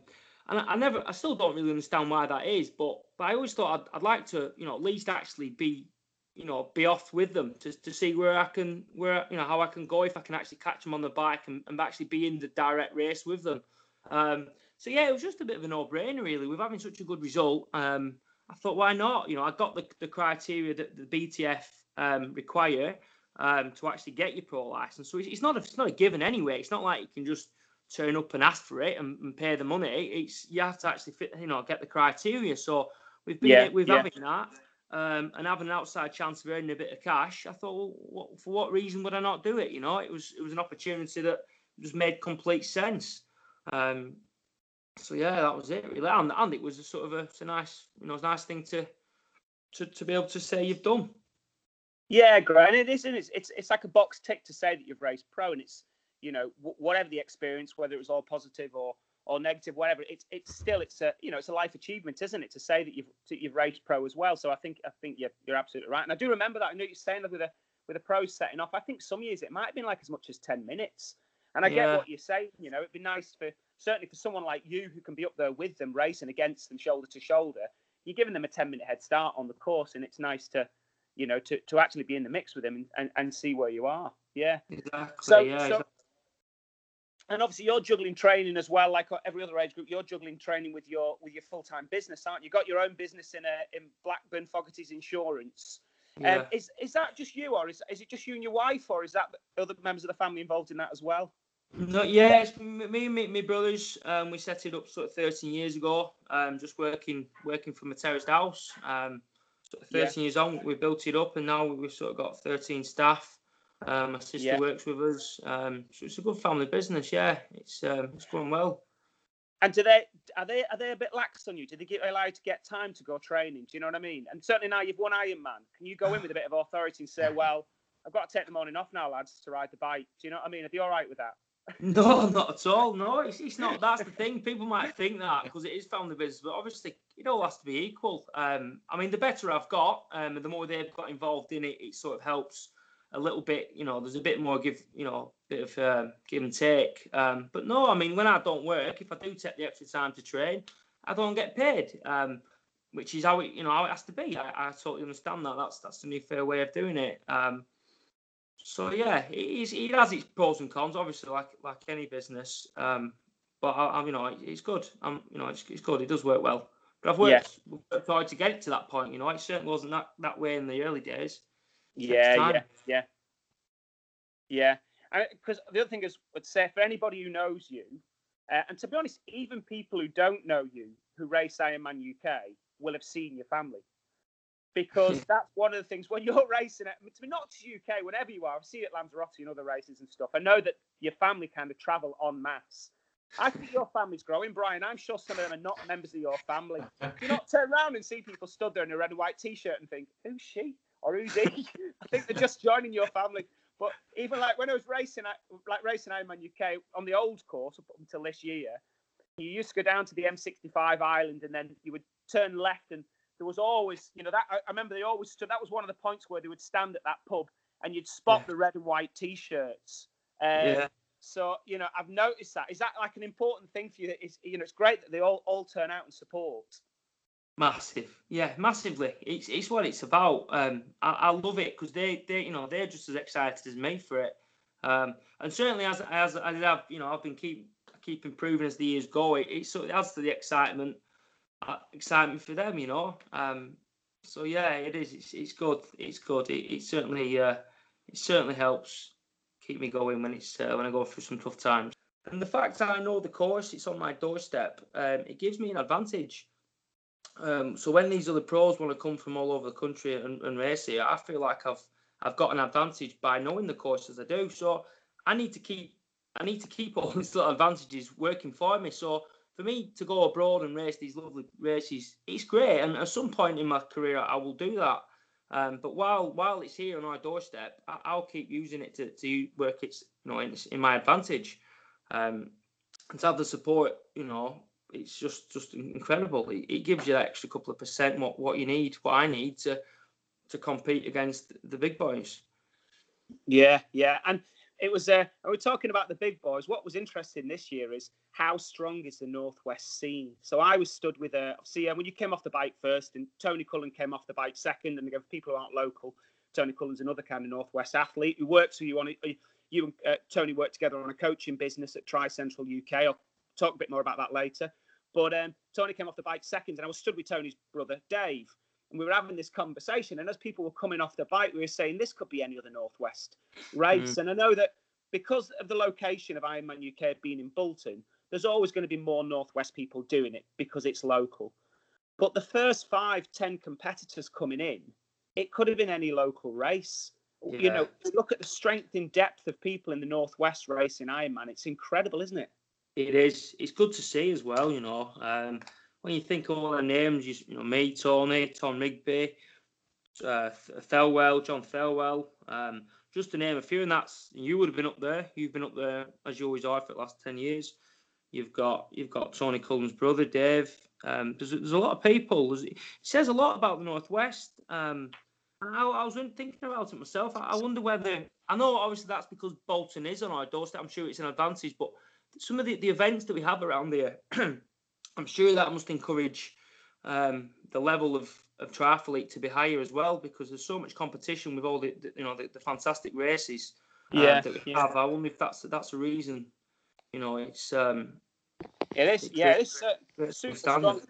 and I, I, never, I still don't really understand why that is, but but I always thought I'd, I'd like to, you know, at least actually be, you know, be off with them to, to see where I can, where you know how I can go if I can actually catch them on the bike and, and actually be in the direct race with them. Um, so yeah, it was just a bit of a no-brainer really. With having such a good result, um, I thought why not? You know, I got the, the criteria that the BTF um, require um, to actually get your pro license. So it's, not a, it's not a given anyway. It's not like you can just turn up and ask for it and, and, pay the money. It's you have to actually fit, you know, get the criteria. So we've been yeah, with yeah. having that um, and having an outside chance of earning a bit of cash. I thought, well, what, for what reason would I not do it? You know, it was it was an opportunity that just made complete sense. Um, so yeah, that was it really, and, and it was a sort of a, a nice, you know, it's a nice thing to to to be able to say you've done.
Yeah, great. And it is, it's, it's it's like a box tick to say that you've raced pro, and it's you know whatever the experience, whether it was all positive or or negative, whatever. It's it's still it's a you know it's a life achievement, isn't it, to say that you've you've raced pro as well. So I think I think you're you're absolutely right. And I do remember that. I know you're saying that with a with a pro setting off. I think some years it might have been like as much as ten minutes. And I get what you're saying. You know, it'd be nice for certainly for someone like you who can be up there with them, racing against them, shoulder to shoulder. You're giving them a 10 minute head start on the course, and it's nice to, you know, to, to actually be in the mix with them and, and, and see where you are. Yeah.
Exactly.
So,
yeah.
so
exactly.
and obviously you're juggling training as well, like every other age group. You're juggling training with your with your full time business, aren't you? You've got your own business in a in Blackburn Fogarty's Insurance.
Yeah.
Um, is is that just you, or is is it just you and your wife, or is that other members of the family involved in that as well?
No, yeah, it's me and my brothers. Um, we set it up sort of 13 years ago. Um, just working working from a terraced house. Um, sort of
Yeah.
13 years on, we built it up, and now we've sort of got 13 staff. Um, my sister
Yeah.
works with us. Um, so it's a good family business. Yeah, it's um, it's going well.
And do they are they are they a bit lax on you? Do they get allow you to get time to go training? Do you know what I mean? And certainly now you've won Ironman, can you go in with a bit of authority and say, well, I've got to take the morning off now, lads, to ride the bike. Do you know what I mean? Are they all right with that?
No, not at all. No, it's, it's not. That's the thing. People might think that because it is family business, but obviously it all has to be equal. Um, I mean, the better I've got, um, and the more they've got involved in it, it sort of helps a little bit. You know, there's a bit more give, you know, bit of um, give and take. Um, but no, I mean, when I don't work, if I do take the extra time to train, I don't get paid. Um, which is how it, you know, how it has to be. I, I totally understand that. That's that's the new fair way of doing it. Um, so yeah, it, is, it has its pros and cons, obviously, like like any business. Um, but I, I, you know, it's good. Um, you know, it's, it's good. It does work well. But I've worked, worked hard to get it to that point. You know, it certainly wasn't that that way in the early days.
Yeah, yeah, yeah, yeah. Because the other thing is, would say for anybody who knows you, uh, and to be honest, even people who don't know you who race Ironman UK will have seen your family. Because that's one of the things when you're racing it, to be not just UK, whenever you are, I've seen it at Lanzarote and other races and stuff. I know that your family kind of travel en masse. I think your family's growing, Brian. I'm sure some of them are not members of your family. You not turn around and see people stood there in a red and white t-shirt and think, who's she or who's he? I think they're just joining your family. But even like when I was racing, at- like racing Ironman UK on the old course up until this year, you used to go down to the M65 island and then you would turn left and there was always, you know, that I I remember they always stood. That was one of the points where they would stand at that pub and you'd spot
Yeah.
the red and white t-shirts. Um,
Yeah.
So you know, I've noticed that. Is that like an important thing for you? That is, you know, it's great that they all all turn out and support.
Massive, yeah, massively. It's it's what it's about. Um, I, I love it because they they you know they're just as excited as me for it. Um, and certainly as as as I've you know I've been keep keep improving as the years go. It, it sort of adds to the excitement excitement for them, you know. Um, so yeah, it is. It's it's good. It's good. It, it certainly uh, it certainly helps keep me going when it's uh, when I go through some tough times. And the fact that I know the course, it's on my doorstep. Um, it gives me an advantage. Um, so when these other pros want to come from all over the country and, and race here, I feel like I've I've got an advantage by knowing the course as I do. So I need to keep I need to keep all these little advantages working for me. So for me to go abroad and race these lovely races, it's great. And at some point in my career, I will do that. Um, but while while it's here on our doorstep, I, I'll keep using it to, to work its you know in, in my advantage. Um, and to have the support, you know, it's just just incredible. It, it gives you that extra couple of percent what, what you need, what I need to to compete against the big boys.
Yeah, yeah, and it was. Uh, and we're talking about the big boys. What was interesting this year is how strong is the northwest scene. So I was stood with a. See, uh, when you came off the bike first, and Tony Cullen came off the bike second, and again, for people who aren't local, Tony Cullen's another kind of northwest athlete who works with you on it. You and uh, Tony work together on a coaching business at Tri Central UK. I'll talk a bit more about that later. But um, Tony came off the bike second, and I was stood with Tony's brother Dave, and we were having this conversation. And as people were coming off the bike, we were saying this could be any other Northwest race. And I know that because of the location of Ironman UK being in Bolton, there's always going to be more Northwest people doing it because it's local. But the first five, ten competitors coming in, it could have been any local race. You know, look at the strength and depth of people in the Northwest race in Ironman. It's incredible, isn't it?
It is. It's good to see as well. You know, um, when you think of all the names, you, you know, me, Tony, Tom Rigby, uh, Thelwell, John Thelwell, um, just to name a few. And that's you would have been up there. You've been up there as you always are for the last ten years. You've got you've got Tony Cullen's brother Dave. Um, there's there's a lot of people. There's, it says a lot about the northwest. Um, I, I was thinking about it myself. I, I wonder whether I know obviously that's because Bolton is on our doorstep. I'm sure it's an advantage, but some of the, the events that we have around there, I'm sure that must encourage um, the level of, of triathlete to be higher as well because there's so much competition with all the, the you know the, the fantastic races um,
Yeah,
that we
yeah.
have. I wonder if that's that's a reason. You know, it's um,
It is,
It's
yeah, it's uh, super
standard.
strong.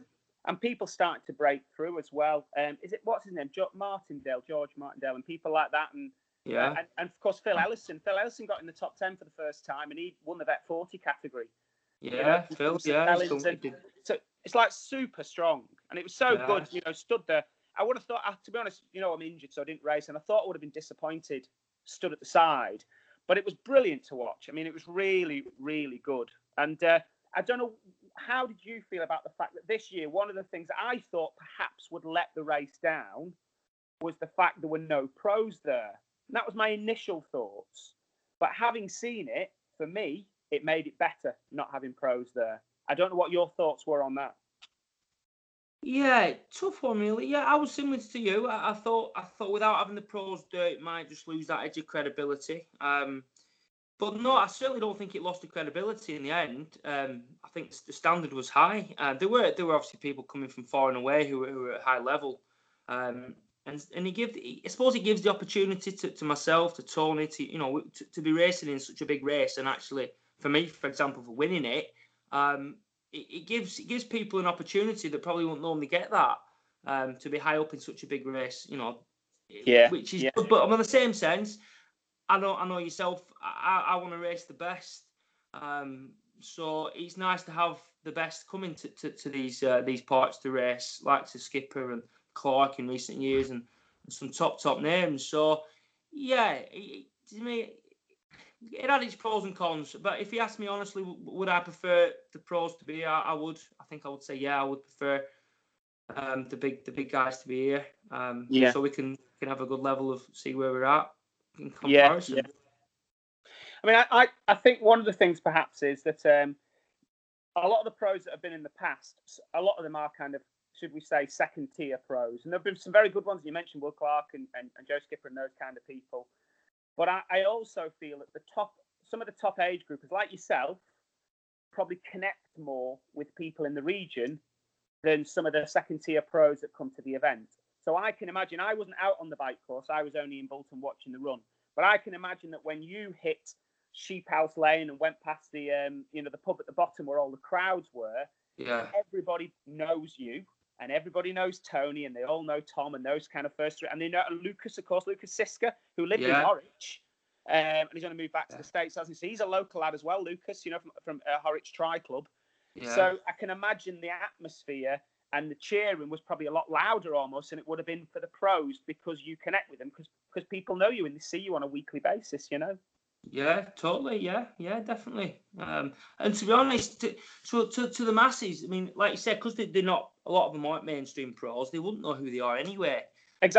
And people start to break through as well. Um, is it what's his name? Jo- Martindale, George Martindale, and people like that. And
Yeah,
and, and of course Phil Ellison. Phil Ellison got in the top ten for the first time, and he won the Vet 40 category.
Yeah,
know,
Phil, yeah,
and- So it's like super strong, and it was so
Yeah.
good. You know, stood there. I would have thought, uh, to be honest, you know, I'm injured, so I didn't race, and I thought I would have been disappointed, stood at the side. But it was brilliant to watch. I mean, it was really, really good. And uh, I don't know, how did you feel about the fact that this year, one of the things I thought perhaps would let the race down was the fact there were no pros there. And that was my initial thoughts. But having seen it, for me, it made it better not having pros there. I don't know what your thoughts were on that.
Yeah, tough one really. Yeah, I was similar to you. I, I thought I thought without having the pros there, it might just lose that edge of credibility. Um, but no, I certainly don't think it lost the credibility in the end. Um, I think the standard was high. Uh, there were there were obviously people coming from far and away who were, who were at high level. Um, and and it gives I suppose it gives the opportunity to, to myself, to Tony, to you know to, to be racing in such a big race, and actually for me, for example, for winning it. Um, it, it gives it gives people an opportunity that probably won't normally get that um, to be high up in such a big race. You know,
Yeah,
which is
yeah.
good. But I'm on the same sense, I know I know yourself. I, I want to race the best. Um, so it's nice to have the best coming to, to, to these uh, these parts to race, like to Skipper and Clarke in recent years, and, some top top names. So yeah, it- to me, it had its pros and cons. But if you ask me honestly, would I prefer the pros to be here? I would. I think I would say yeah. I would prefer um, the big the big guys to be here. Um,
Yeah.
So we can can have a good level of see where we're at in comparison.
yeah. I mean, I, I, I think one of the things perhaps is that um, a lot of the pros that have been in the past, a lot of them are kind of, should we say, second tier pros. And there have been some very good ones. You mentioned Will Clarke and, and, and Joe Skipper and those kind of people. But I, I also feel that the top, some of the top age groupers, like yourself, probably connect more with people in the region than some of the second tier pros that come to the event. So I can imagine I wasn't out on the bike course, I was only in Bolton watching the run. But I can imagine that when you hit Sheep House Lane and went past the um, you know the pub at the bottom where all the crowds were,
Yeah.
everybody knows you and everybody knows Tony and they all know Tom and those kind of first three. And they know Lucas, of course, Lucas Siska, who lived in
Yeah.
Horwich. Um, and he's going to move back to
Yeah.
the States, hasn't he? So he's a local lad as well, Lucas, you know, from, from uh, Horwich Tri Club.
Yeah.
So I can imagine the atmosphere and the cheering was probably a lot louder almost than it would have been for the pros because you connect with them because because people know you and they see you on a weekly basis, you know.
Yeah, totally. Yeah, yeah, definitely. Um, and to be honest, to, so to, to the masses, I mean, like you said, because they, they're not a lot of them aren't mainstream pros, they wouldn't know who they are anyway.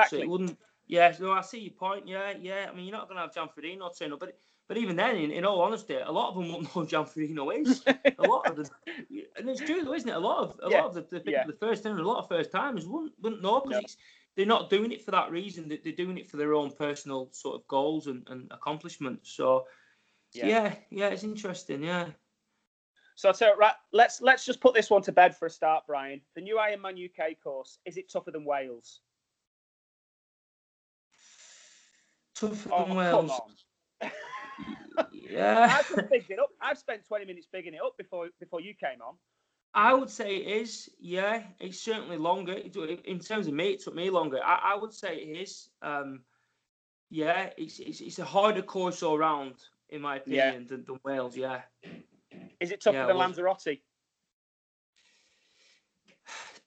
So
Exactly.
it wouldn't. Yeah, so I see your point. Yeah, yeah. I mean, you're not going to have Jan Frodeno turn up, but but even then, in, in all honesty, a lot of them won't know who Jan Frodeno is. a lot of them, and it's true though, isn't it? A lot of a
Yeah,
lot of the, the,
yeah.
the first time, a lot of first timers wouldn't wouldn't know because
No.
it's they're not doing it for that reason. They- They're doing it for their own personal sort of goals and, and accomplishments. So
Yeah.
yeah. yeah, it's interesting. Yeah,
So you, right, let's let's just put this one to bed for a start, Brian. The new Ironman UK course is it tougher than Wales?
tougher
Oh,
than Wales. Yeah,
I've it up. I've spent 20 minutes bigging it up before before you came on.
I would say it is. Yeah, it's certainly longer. In terms of me, it took me longer. I, I would say it is. Um, yeah, it's, it's it's a harder course all round, in my
Yeah.
opinion, than, than Wales. Yeah,
Is it tougher
Yeah,
than Lanzarote?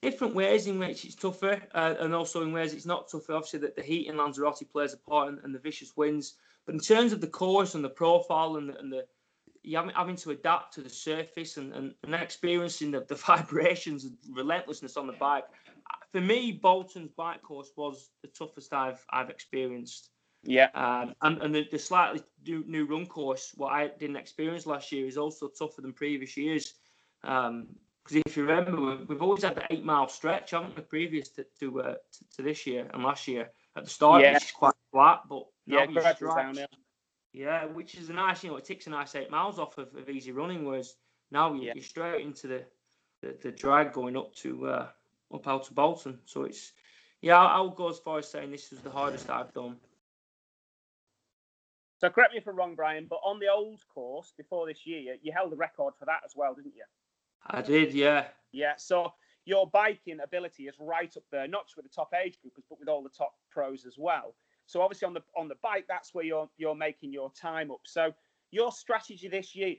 different ways in which it's tougher, uh, and also in ways it's not tougher. Obviously, that the heat in Lanzarote plays a part, and, and the vicious winds. But in terms of the course and the profile and the, and the you having, having to adapt to the surface and, and, and experiencing the, the vibrations and relentlessness on the bike. For me, Bolton's bike course was the toughest I've I've experienced.
Yeah.
Um, and and the, the slightly new, new run course, what I didn't experience last year, is also tougher than previous years. Because if you remember, we- we've always had the eight mile stretch, haven't we, previous to to, uh, to, to this year and last year at the start,
Yeah.
which is quite flat, but now
Yeah,
Yeah, which is a nice, you know, it takes a nice eight miles off of, of easy running, whereas now you,
Yeah.
you're straight into the, the, the drag going up to uh, up out to Bolton. So it's yeah, I, I would go as far as saying this is the hardest I've done.
So correct me if I'm wrong, Brian, but on the old course before this year, you held the record for that as well, didn't you?
I did, yeah.
Yeah. So your biking ability is right up there, not just with the top age groupers, but with all the top pros as well. So obviously on the on the bike, that's where you're you're making your time up. So your strategy this year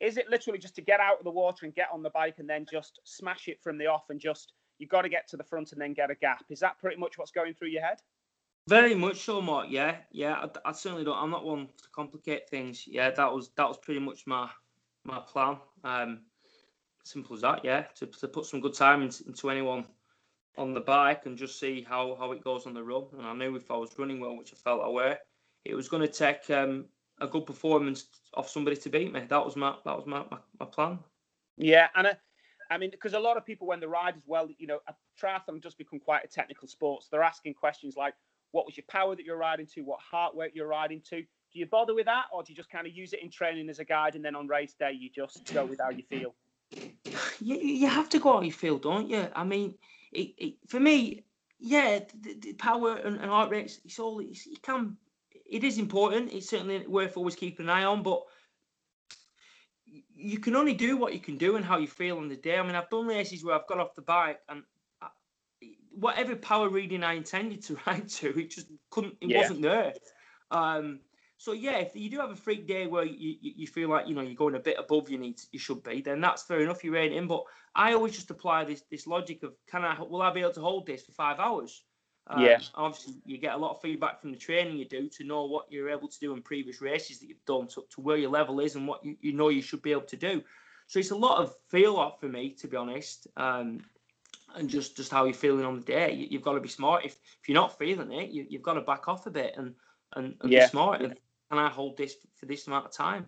is it literally just to get out of the water and get on the bike and then just smash it from the off and just you've got to get to the front and then get a gap. Is that pretty much what's going through your head?
Very much so, Mark. Yeah, yeah. I, I certainly don't. I'm not one to complicate things. Yeah, that was that was pretty much my my plan. Um, simple as that. Yeah, to, to put some good time into, into anyone on the bike and just see how how it goes on the run. And I knew if I was running well, which I felt I were, it was going to take um, a good performance off somebody to beat me. That was my that was my my, my plan.
Yeah, and I, I mean, because a lot of people when they ride as well, you know, a triathlon just become quite a technical sport. So they're asking questions like, what was your power that you're riding to? What heart rate you're riding to? Do you bother with that, or do you just kind of use it in training as a guide, and then on race day you just go with how you feel?
you, you have to go how you feel, don't you? I mean, it, it, for me, yeah, the, the power and, and heart rates, it's all, it's, you can, it is important. It's certainly worth always keeping an eye on, but you can only do what you can do and how you feel on the day. I mean, I've done races where I've got off the bike and I, whatever power reading I intended to ride to, it just couldn't, it
Yeah.
wasn't there. Um, so yeah, if you do have a freak day where you, you, feel like you know you're going a bit above you need you should be, then that's fair enough. You're rating, but I always just apply this this logic of can I will I be able to hold this for five hours? Um,
Yeah.
Obviously, you get a lot of feedback from the training you do to know what you're able to do in previous races that you've done to, to where your level is and what you, you know you should be able to do. So it's a lot of feel off for me, to be honest. Um, and just just how you're feeling on the day. You, you've got to be smart. If if you're not feeling it, you, you've got to back off a bit and and, and
Yeah.
be smart. And can I hold this for this amount of time?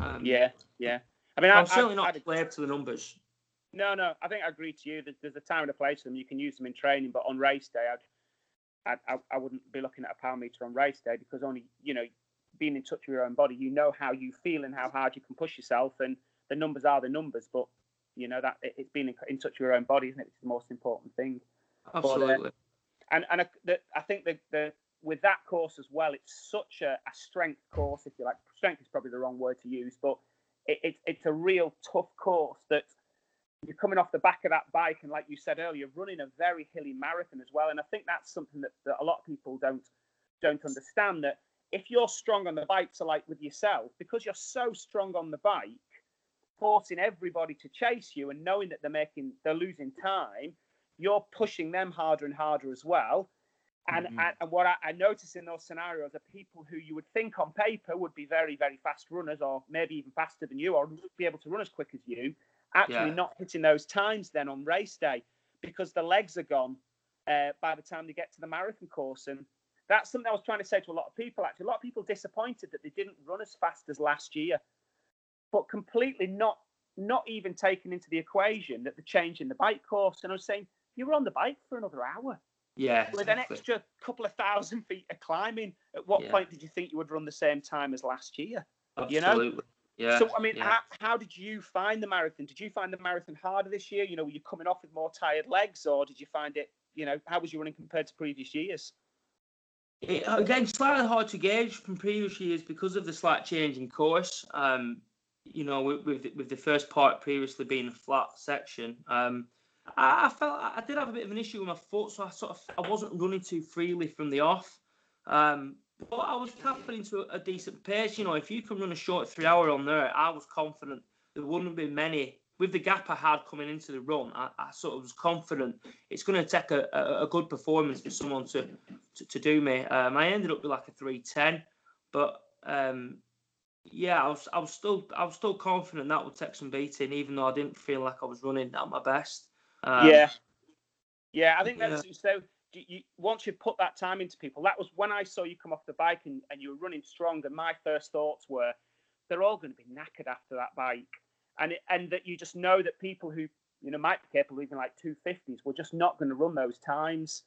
Um,
Yeah, yeah. I mean, I,
I'm certainly
I,
not
I'd-
slave to the numbers.
No, no, I think I agree to you. There's, there's a time and a place for them. You can use them in training, but on race day, I'd, I, I, I wouldn't be looking at a power meter on race day because only, you know, being in touch with your own body, you know how you feel and how hard you can push yourself, and the numbers are the numbers. But you know that it, it's being in, in touch with your own body, isn't it? Which is the most important thing.
Absolutely.
And and I, the, I think the, the with that course as well, it's such a, a strength course, if you like. Strength is probably the wrong word to use, but it, it, it's a real tough course that you're coming off the back of that bike, and like you said earlier, running a very hilly marathon as well. And I think that's something that, that a lot of people don't don't understand that if you're strong on the bike, so like with yourself, because you're so strong on the bike, forcing everybody to chase you and knowing that they're making they're losing time, you're pushing them harder and harder as well. And,
Mhm.
and, and what I, I notice in those scenarios are people who you would think on paper would be very, very fast runners, or maybe even faster than you, or be able to run as quick as you, actually
Yeah.
not hitting those times then on race day because the legs are gone uh, by the time they get to the marathon course. And that's something I was trying to say to a lot of people. Actually, a lot of people disappointed that they didn't run as fast as last year, but completely not not even taken into the equation that the change in the bike course. And I was saying you were on the bike for another hour
Yeah.
with an extra couple of thousand feet of climbing. At what
Yeah.
point did you think you would run the same time as last year? you know?
Absolutely. Yeah.
so I mean,
yeah.
how, how did you find the marathon? Did you find the marathon harder this year? You know, were you coming off with more tired legs, or did you find it? You know, how was you running compared to previous years?
It, again, slightly hard to gauge from previous years because of the slight change in course. Um, you know, with, with the- with the first part previously being a flat section, um, I, felt I did have a bit of an issue with my foot, so I sort of I wasn't running too freely from the off. Um, but I was tapping into a, a decent pace. You know, if you can run a short three hour on there, I was confident there wouldn't be many. With the gap I had coming into the run, I, I sort of was confident it's going to take a, a, a good performance for someone to to, to do me. Um, I ended up with like a three ten, but um, yeah, I was I was still I was still confident that would take some beating, even though I didn't feel like I was running at my best. Um,
yeah, yeah. I think
yeah.
that's so. You, once you put that time into people, that was when I saw you come off the bike and, and you were running strong. And my first thoughts were, they're all going to be knackered after that bike, and it, and that you just know that people who you know might be capable of even like two fifties were just not going to run those times.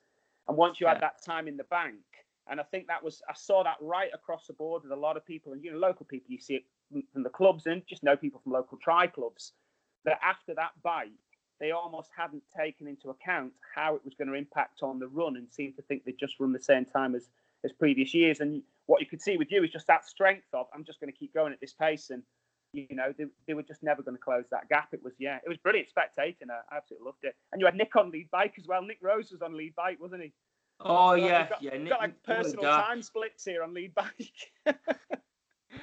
And once you
Yeah.
had that time in the bank, And I think that was I saw that right across the board with a lot of people, and you know, local people. You see it from the clubs and just know people from local tri clubs that after that bite, they almost hadn't taken into account how it was going to impact on the run and seemed to think they'd just run the same time as as previous years. And what you could see with you is just that strength of I'm just going to keep going at this pace and you know, they, they were just never going to close that gap. It was, yeah, it was brilliant spectating. I absolutely loved it. And you had Nick on lead bike as well. Nick Rose was on lead bike, wasn't he?
Oh, so yeah,
got,
yeah.
Nick, got like personal time splits here on lead bike.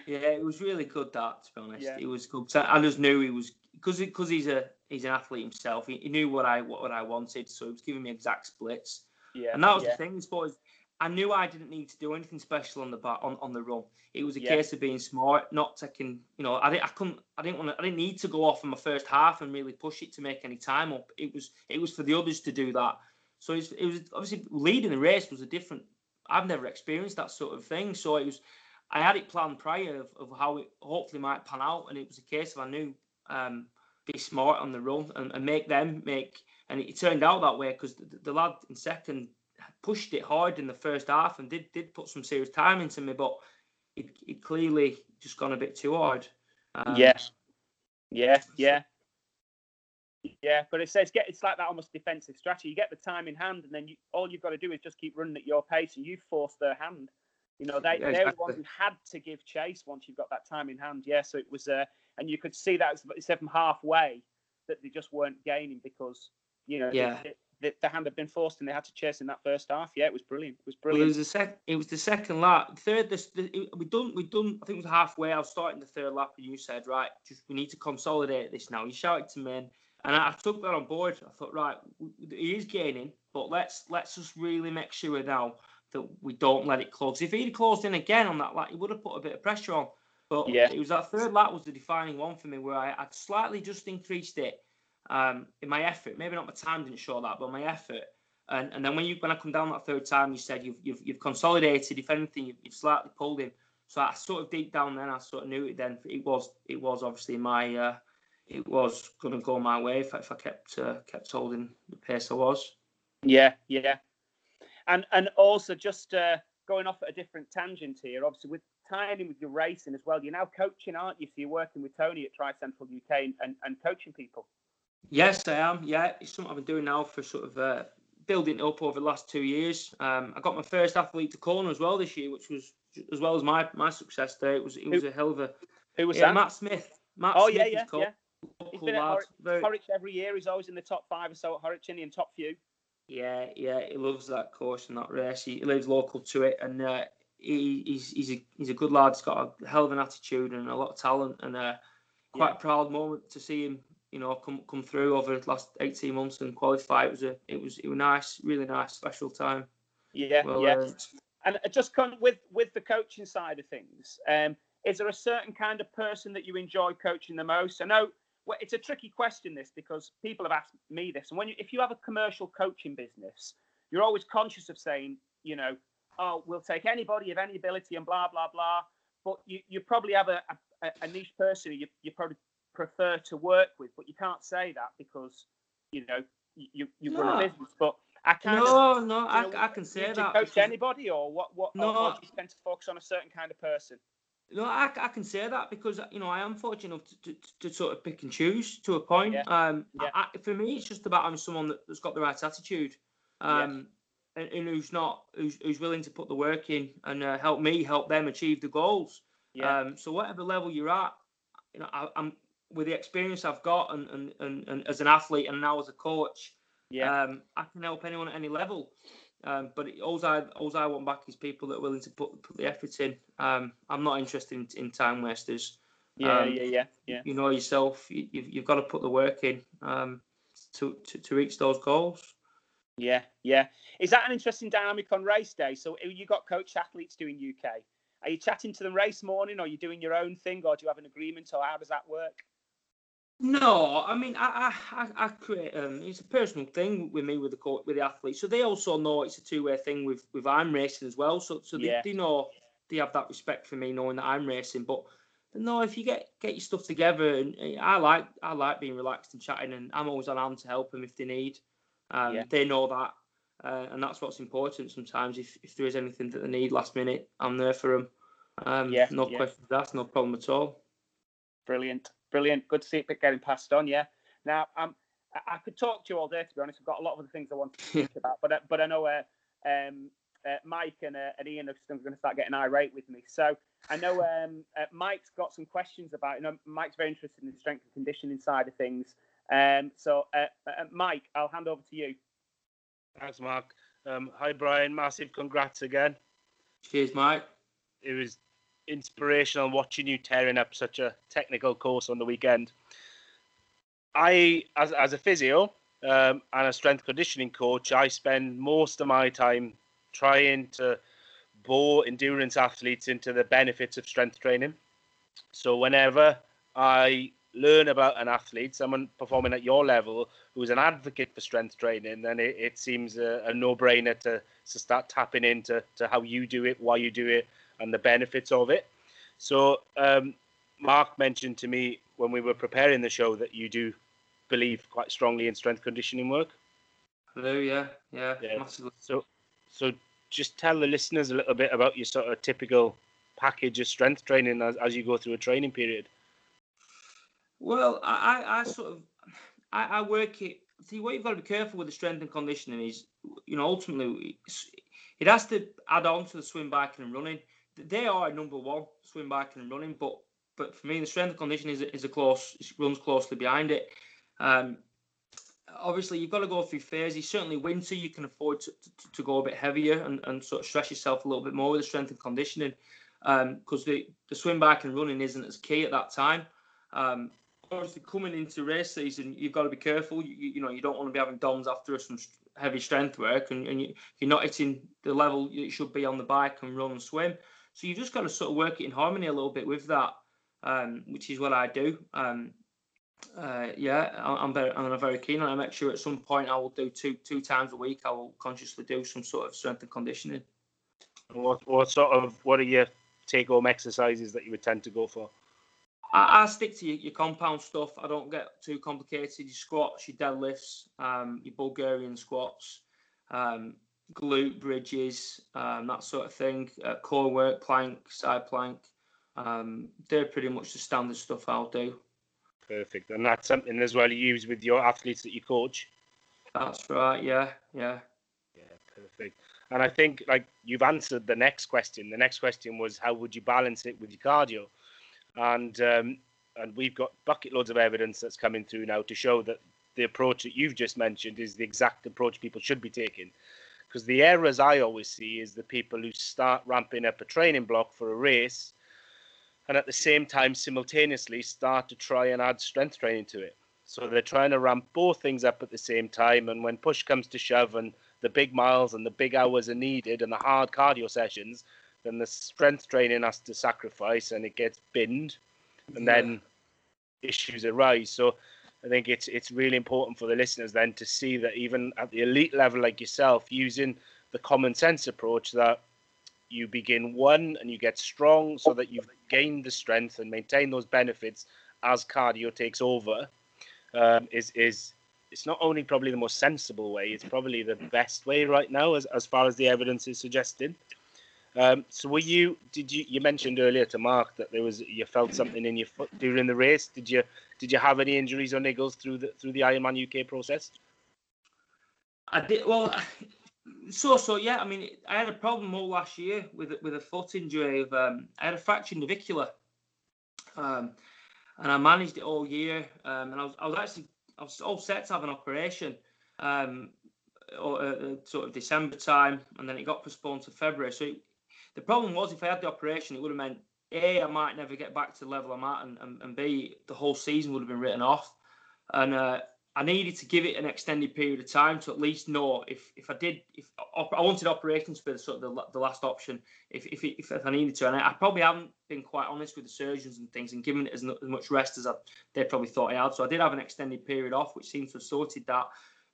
yeah, it was really good. That to be honest, yeah. it was good. I just knew he was because because he's a he's an athlete himself. He, he, knew what I what, what I wanted, so he was giving me exact splits.
Yeah,
and that was
yeah.
the thing, boys. I knew I didn't need to do anything special on the back on, on the run. It was a yeah. case of being smart, not taking. You know, I didn't. I couldn't. I didn't want. I didn't need to go off in my first half and really push it to make any time up. It was. It was for the others to do that. So it was, it was obviously leading the race was a different. I've never experienced that sort of thing. So it was. I had it planned prior of, of how it hopefully might pan out, and it was a case of I knew um, be smart on the run and, and make them make. And it turned out that way because the, the lad in second pushed it hard in the first half and did did put some serious time into me, but it, it clearly just gone a bit too hard.
Um, yes. Yeah, yeah. Yeah, but it says get it's like that almost defensive strategy. You get the time in hand, and then you, all you've got to do is just keep running at your pace, and you force their hand. You know, they yeah, exactly. they're the ones who had to give chase once you've got that time in hand. Yeah, so it was, uh, and you could see that it's from halfway that they just weren't gaining because you know
yeah.
It, the, the, hand had been forced and they had to chase in that first half. Yeah, it was brilliant. It was brilliant. Well,
it was the second. It was the second lap. Third. This we done. We done. I think it was halfway. I was starting the third lap, and you said, "Right, just we need to consolidate this now." You shouted to me, and, and I, I, took that on board. I thought, right, he is gaining, but let's let's just really make sure now that we don't let it close. If he'd closed in again on that lap, he would have put a bit of pressure on. But yeah. it was that third lap was the defining one for me, where I had slightly just increased it um, in my effort. Maybe not my time didn't show that, but my effort. And, and then when you when I come down that third time, you said you've you've, you've consolidated. If anything, you've, you've slightly pulled him. So I sort of deep down then I sort of knew it. Then it was it was obviously my uh, it was going to go my way if, if I kept uh, kept holding the pace I was.
Yeah, yeah, and and also just uh, going off at a different tangent here. Obviously, with tying in with your racing as well, you're now coaching, aren't you? So you're working with Tony at Tri Central UK and, and, and coaching people.
Yes, I am. Yeah, it's something I've been doing now for sort of uh, building up over the last two years. Um, I got my first athlete to Kona as well this year, which was as well as my my success day. It was it was who, a hell of a.
Who was
yeah,
that?
Matt Smith. Matt
oh
Smith
yeah, yeah, yeah. He's been at Horwich, Very... Horwich every year. He's always in the top five or so at Horwich, in the top few.
Yeah, yeah, he loves that course and that race. He, he lives local to it, and uh, he, he's he's a he's a good lad. He's got a hell of an attitude and a lot of talent, and uh, quite yeah. proud moment to see him you know, come come through over the last eighteen months and qualify. It was a it was it was nice, really nice, special time.
Yeah, well, yeah. Uh, and just come with with the coaching side of things. Um, is there a certain kind of person that you enjoy coaching the most? I know well, it's a tricky question this because people have asked me this, and when you, if you have a commercial coaching business, you're always conscious of saying, you know, oh, we'll take anybody of any ability and blah blah blah. But you, you probably have a, a, a niche person you, you probably prefer to work with, but you can't say that because you know you you no. run a business. But I can't.
No, no, know, I, I can say
that.
coach
anybody, or what? What? No, or, or do you tend to focus on a certain kind of person?
No, I, I can say that because you know I am fortunate enough to, to, to sort of pick and choose to a point. Yeah. Um, yeah. I, for me, it's just about having someone that, has got the right attitude, um. And, and, who's not who's, who's willing to put the work in and uh, help me help them achieve the goals. Yeah. Um, so whatever level you're at, you know, I, am with the experience I've got and, and, and, and, as an athlete and now as a coach,
yeah,
um, I can help anyone at any level. Um, but all I all I want back is people that are willing to put put the effort in. Um, I'm not interested in, in time wasters.
Yeah, um, yeah, yeah, yeah.
You know yourself. You, have you've got to put the work in um, to, to to reach those goals.
Yeah, yeah. Is that an interesting dynamic on race day? So you got coach athletes doing UK. Are you chatting to them race morning, or are you doing your own thing, or do you have an agreement, or how does that work?
No, I mean, I, I, I create. Um, it's a personal thing with me with the court, with the athletes, so they also know it's a two way thing with with I'm racing as well. So, so yeah. they, they know they have that respect for me, knowing that I'm racing. But, but no, if you get get your stuff together, and, and I like I like being relaxed and chatting, and I'm always on hand to help them if they need. Um, yeah. They know that. uh, and that's what's important. Sometimes, if, if there is anything that they need last minute, I'm there for them. Um,
Yeah,
no
yeah.
questions asked, no problem at all.
Brilliant, brilliant. Good to see it getting passed on. Yeah. Now, um, I, could talk to you all day. To be honest, I've got a lot of other things I want to speak about, but uh, but I know uh, um, uh, Mike and, uh, and Ian are going to start getting irate with me. So I know um, uh, Mike's got some questions about. You know, Mike's very interested in the strength and conditioning side of things. Um, so uh, uh, Mike, I'll hand over to you.
Thanks, Mark. Um, hi, Brian. Massive congrats again.
Cheers, Mike.
It was inspirational watching you tearing up such a technical course on the weekend. I, as, as a physio um, and a strength conditioning coach, I spend most of my time trying to bore endurance athletes into the benefits of strength training. So whenever I learn about an athlete, someone performing at your level who's an advocate for strength training, then it, it seems a, a no-brainer to, to start tapping into to how you do it, why you do it, and the benefits of it. So um, Mark mentioned to me when we were preparing the show that you do believe quite strongly in strength conditioning work.
Hello, yeah, yeah,
Yeah.
massively.
So, so just tell the listeners a little bit about your sort of typical package of strength training as, as you go through a training period.
Well, I, I, sort of, I, I work it. See, what you've got to be careful with the strength and conditioning is, you know, ultimately, it has to add on to the swim, biking, and running. They are number one, swim, biking, and running. But, but for me, the strength and conditioning is, is a close, runs closely behind it. Um, obviously, you've got to go through phases. Certainly, winter, you can afford to, to, to go a bit heavier and, and sort of stress yourself a little bit more with the strength and conditioning, because the the swim, biking, and running isn't as key at that time. Um, obviously coming into race season, you've got to be careful. You, you, know, you don't want to be having DOMs after some st- heavy strength work, and, and you, you're not hitting the level it should be on the bike and run and swim. So you've just got to sort of work it in harmony a little bit with that, um, which is what I do. Um, uh, yeah, I'm very, I'm very keen on. I make sure at some point I will do two two times a week. I will consciously do some sort of strength and conditioning.
What, what sort of what are your take-home exercises that you would tend to go for?
I, I stick to your, your compound stuff. I don't get too complicated. Your squats, your deadlifts, um, your Bulgarian squats, um, glute bridges, um, that sort of thing. Uh, core work, plank, side plank. Um, they're pretty much the standard stuff I'll do.
Perfect, and that's something as well you use with your athletes that you coach.
That's right. Yeah, yeah.
Yeah, perfect. And I think like you've answered the next question. The next question was how would you balance it with your cardio? And um, and we've got bucket loads of evidence that's coming through now to show that the approach that you've just mentioned is the exact approach people should be taking. Because the errors I always see is the people who start ramping up a training block for a race and at the same time simultaneously start to try and add strength training to it. So they're trying to ramp both things up at the same time. And when push comes to shove and the big miles and the big hours are needed and the hard cardio sessions, then the strength training has to sacrifice and it gets binned, and then issues arise. So I think it's it's really important for the listeners then to see that even at the elite level like yourself, using the common sense approach that you begin one and you get strong so that you've gained the strength and maintain those benefits as cardio takes over um, is is it's not only probably the most sensible way, it's probably the best way right now, as, as far as the evidence is suggesting. Um, so, were you? Did you? You mentioned earlier to Mark that there was you felt something in your foot during the race. Did you? Did you have any injuries or niggles through the through the Ironman UK process?
I did well. So so yeah. I mean, I had a problem all last year with with a foot injury. Of um, I had a fractured navicular, um, and I managed it all year. Um, and I was I was actually I was all set to have an operation, um, or uh, uh, sort of December time, and then it got postponed to February. So it, the problem was, if I had the operation, it would have meant a I might never get back to the level I'm at, and, and, and b the whole season would have been written off. And uh, I needed to give it an extended period of time to at least know if, if I did if I wanted operations for the sort of the, the last option if if, if I needed to. And I, I probably haven't been quite honest with the surgeons and things and given it as, as much rest as I, they probably thought I had. So I did have an extended period off which seems to have sorted that.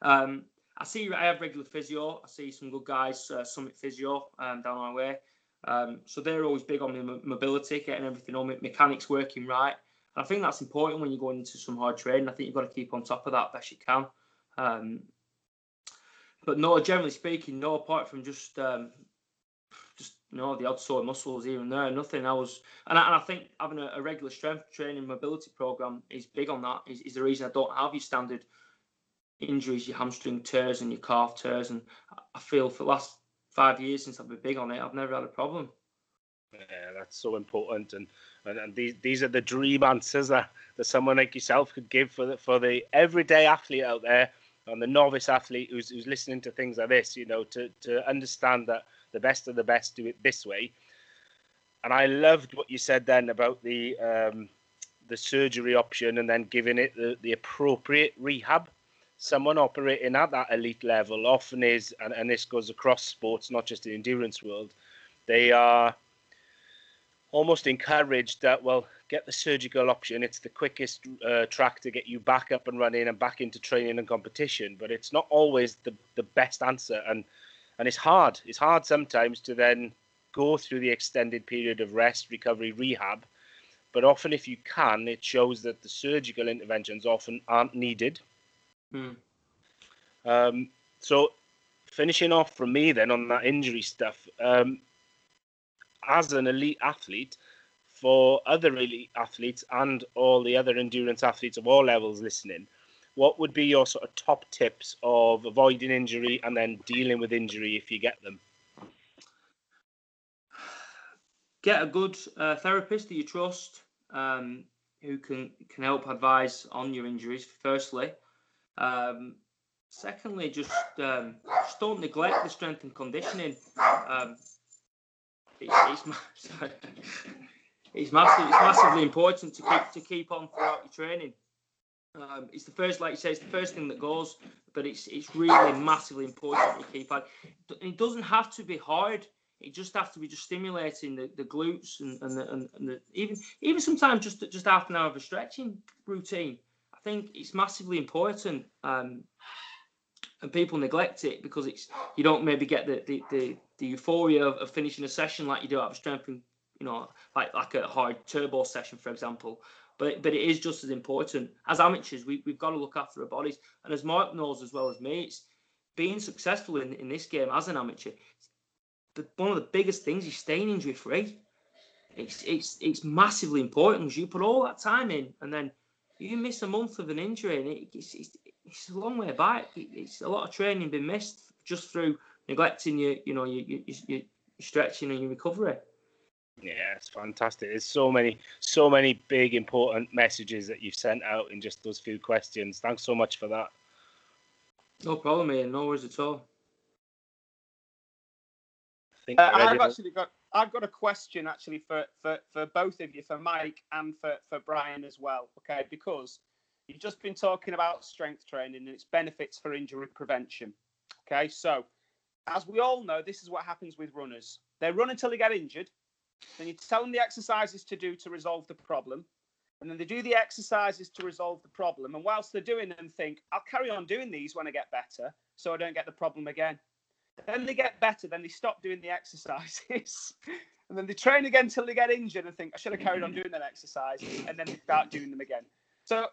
Um, I see I have regular physio. I see some good guys uh, Summit Physio um, down my way um, so they're always big on the mo- mobility getting everything on me- mechanics working right and I think that's important when you're going into some hard training. I think you've got to keep on top of that best you can. Um, but no, generally speaking, no. Apart from just um, just you know the odd sore muscles here and there, nothing. I was, and I, and I think having a, a, regular strength training mobility program is big on that. Is, is the reason I don't have your standard injuries, your hamstring tears and your calf tears, and I feel for the last five years since I've been big on it, I've never had a problem.
Yeah, that's so important, and and, and these these are the dream answers that, that someone like yourself could give for the for the everyday athlete out there and the novice athlete who's who's listening to things like this. You know, to to understand that the best of the best do it this way. And I loved what you said then about the um, the surgery option and then giving it the, the appropriate rehab. Someone operating at that elite level often is, and, and this goes across sports, not just the endurance world, they are almost encouraged that well get the surgical option. It's the quickest uh, track to get you back up and running and back into training and competition but it's not always the, the best answer. And and it's hard. It's hard sometimes to then go through the extended period of rest recovery rehab but often if you can it shows that the surgical interventions often aren't needed
hmm.
um, so finishing off from me then on that injury stuff um, as an elite athlete for other elite athletes and all the other endurance athletes of all levels listening what would be your sort of top tips of avoiding injury and then dealing with injury if you get them
get a good uh, therapist that you trust um, who can can help advise on your injuries firstly um, secondly just um, just don't neglect the strength and conditioning um, it's, it's, massive, it's massively important to keep to keep on throughout your training. Um, it's the first, like you say, it's the first thing that goes, but it's it's really massively important to keep on. It doesn't have to be hard. It just has to be just stimulating the, the glutes and and, the, and the, even even sometimes just just half an hour of a stretching routine. Think it's massively important. Um, and people neglect it because it's you don't maybe get the the, the, the euphoria of, of, finishing a session like you do at a strength and you know like like a hard turbo session for example. But but it is just as important. As amateurs we, we've got to look after our bodies. And as mark knows as well as me it's being successful in, in this game as an amateur the, one of the biggest things is staying injury free it's it's it's massively important because you put all that time in and then you miss a month of an injury and it's, it's, it's a long way back. It's a lot of training been missed just through neglecting your, you know, your, your, your stretching and your recovery.
Yeah, it's fantastic. There's so many, so many big important messages that you've sent out in just those few questions. Thanks so much for that.
No problem, Ian. No worries at all.
I uh, I've actually got I've got a question actually for, for, for both of you, for Mike and for, for Brian as well. Okay, because You've just been talking about strength training and its benefits for injury prevention. Okay, so as we all know, this is what happens with runners. They run until they get injured, then you tell them the exercises to do to resolve the problem, and then they do the exercises to resolve the problem. And whilst they're doing them, think, I'll carry on doing these when I get better, so I don't get the problem again. Then they get better, then they stop doing the exercises. and then they train again until they get injured and think, I should have carried on doing that exercise. And then they start doing them again. So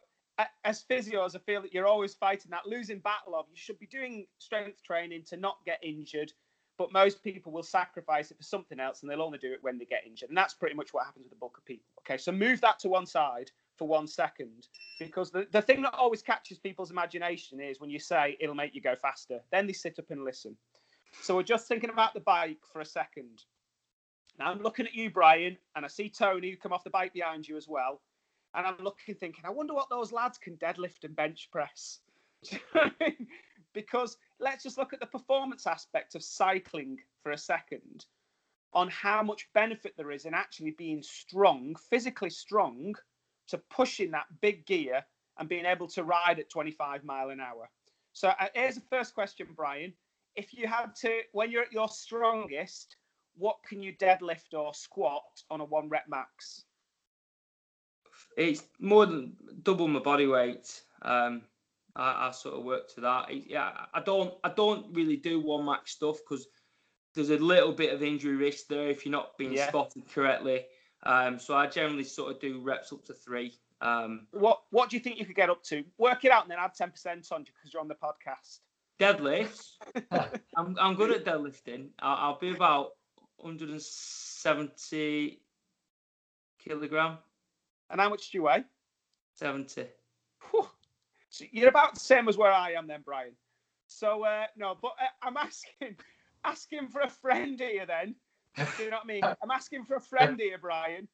as physios, I feel that you're always fighting that losing battle of you should be doing strength training to not get injured, but most people will sacrifice it for something else and they'll only do it when they get injured. And that's pretty much what happens with the bulk of people. Okay, so move that to one side for one second because the, the thing that always catches people's imagination is when you say it'll make you go faster, then they sit up and listen. So we're just thinking about the bike for a second. Now I'm looking at you, Brian, and I see Tony come off the bike behind you as well. And I'm looking, thinking, I wonder what those lads can deadlift and bench press. because let's just look at the performance aspect of cycling for a second on how much benefit there is in actually being strong, physically strong, to pushing that big gear and being able to ride at 25 mile an hour. So uh, here's the first question, Brian. If you had to, when you're at your strongest, what can you deadlift or squat on a one rep max?
it's more than double my body weight. Um, I, I sort of work to that. It, yeah, I don't I don't really do one max stuff because there's a little bit of injury risk there if you're not being yeah. spotted correctly. Um, so I generally sort of do reps up to three. Um,
what What do you think you could get up to? Work it out and then add ten percent on you because you're on the podcast.
Deadlifts. I'm I'm good at deadlifting. I'll, I'll be about 170 kilogram.
And how much do you weigh?
70.
Whew. So you're about the same as where I am then, Brian. So uh, no, but uh, I'm asking asking for a friend here then. Do you know what I mean? I'm asking for a friend here, Brian,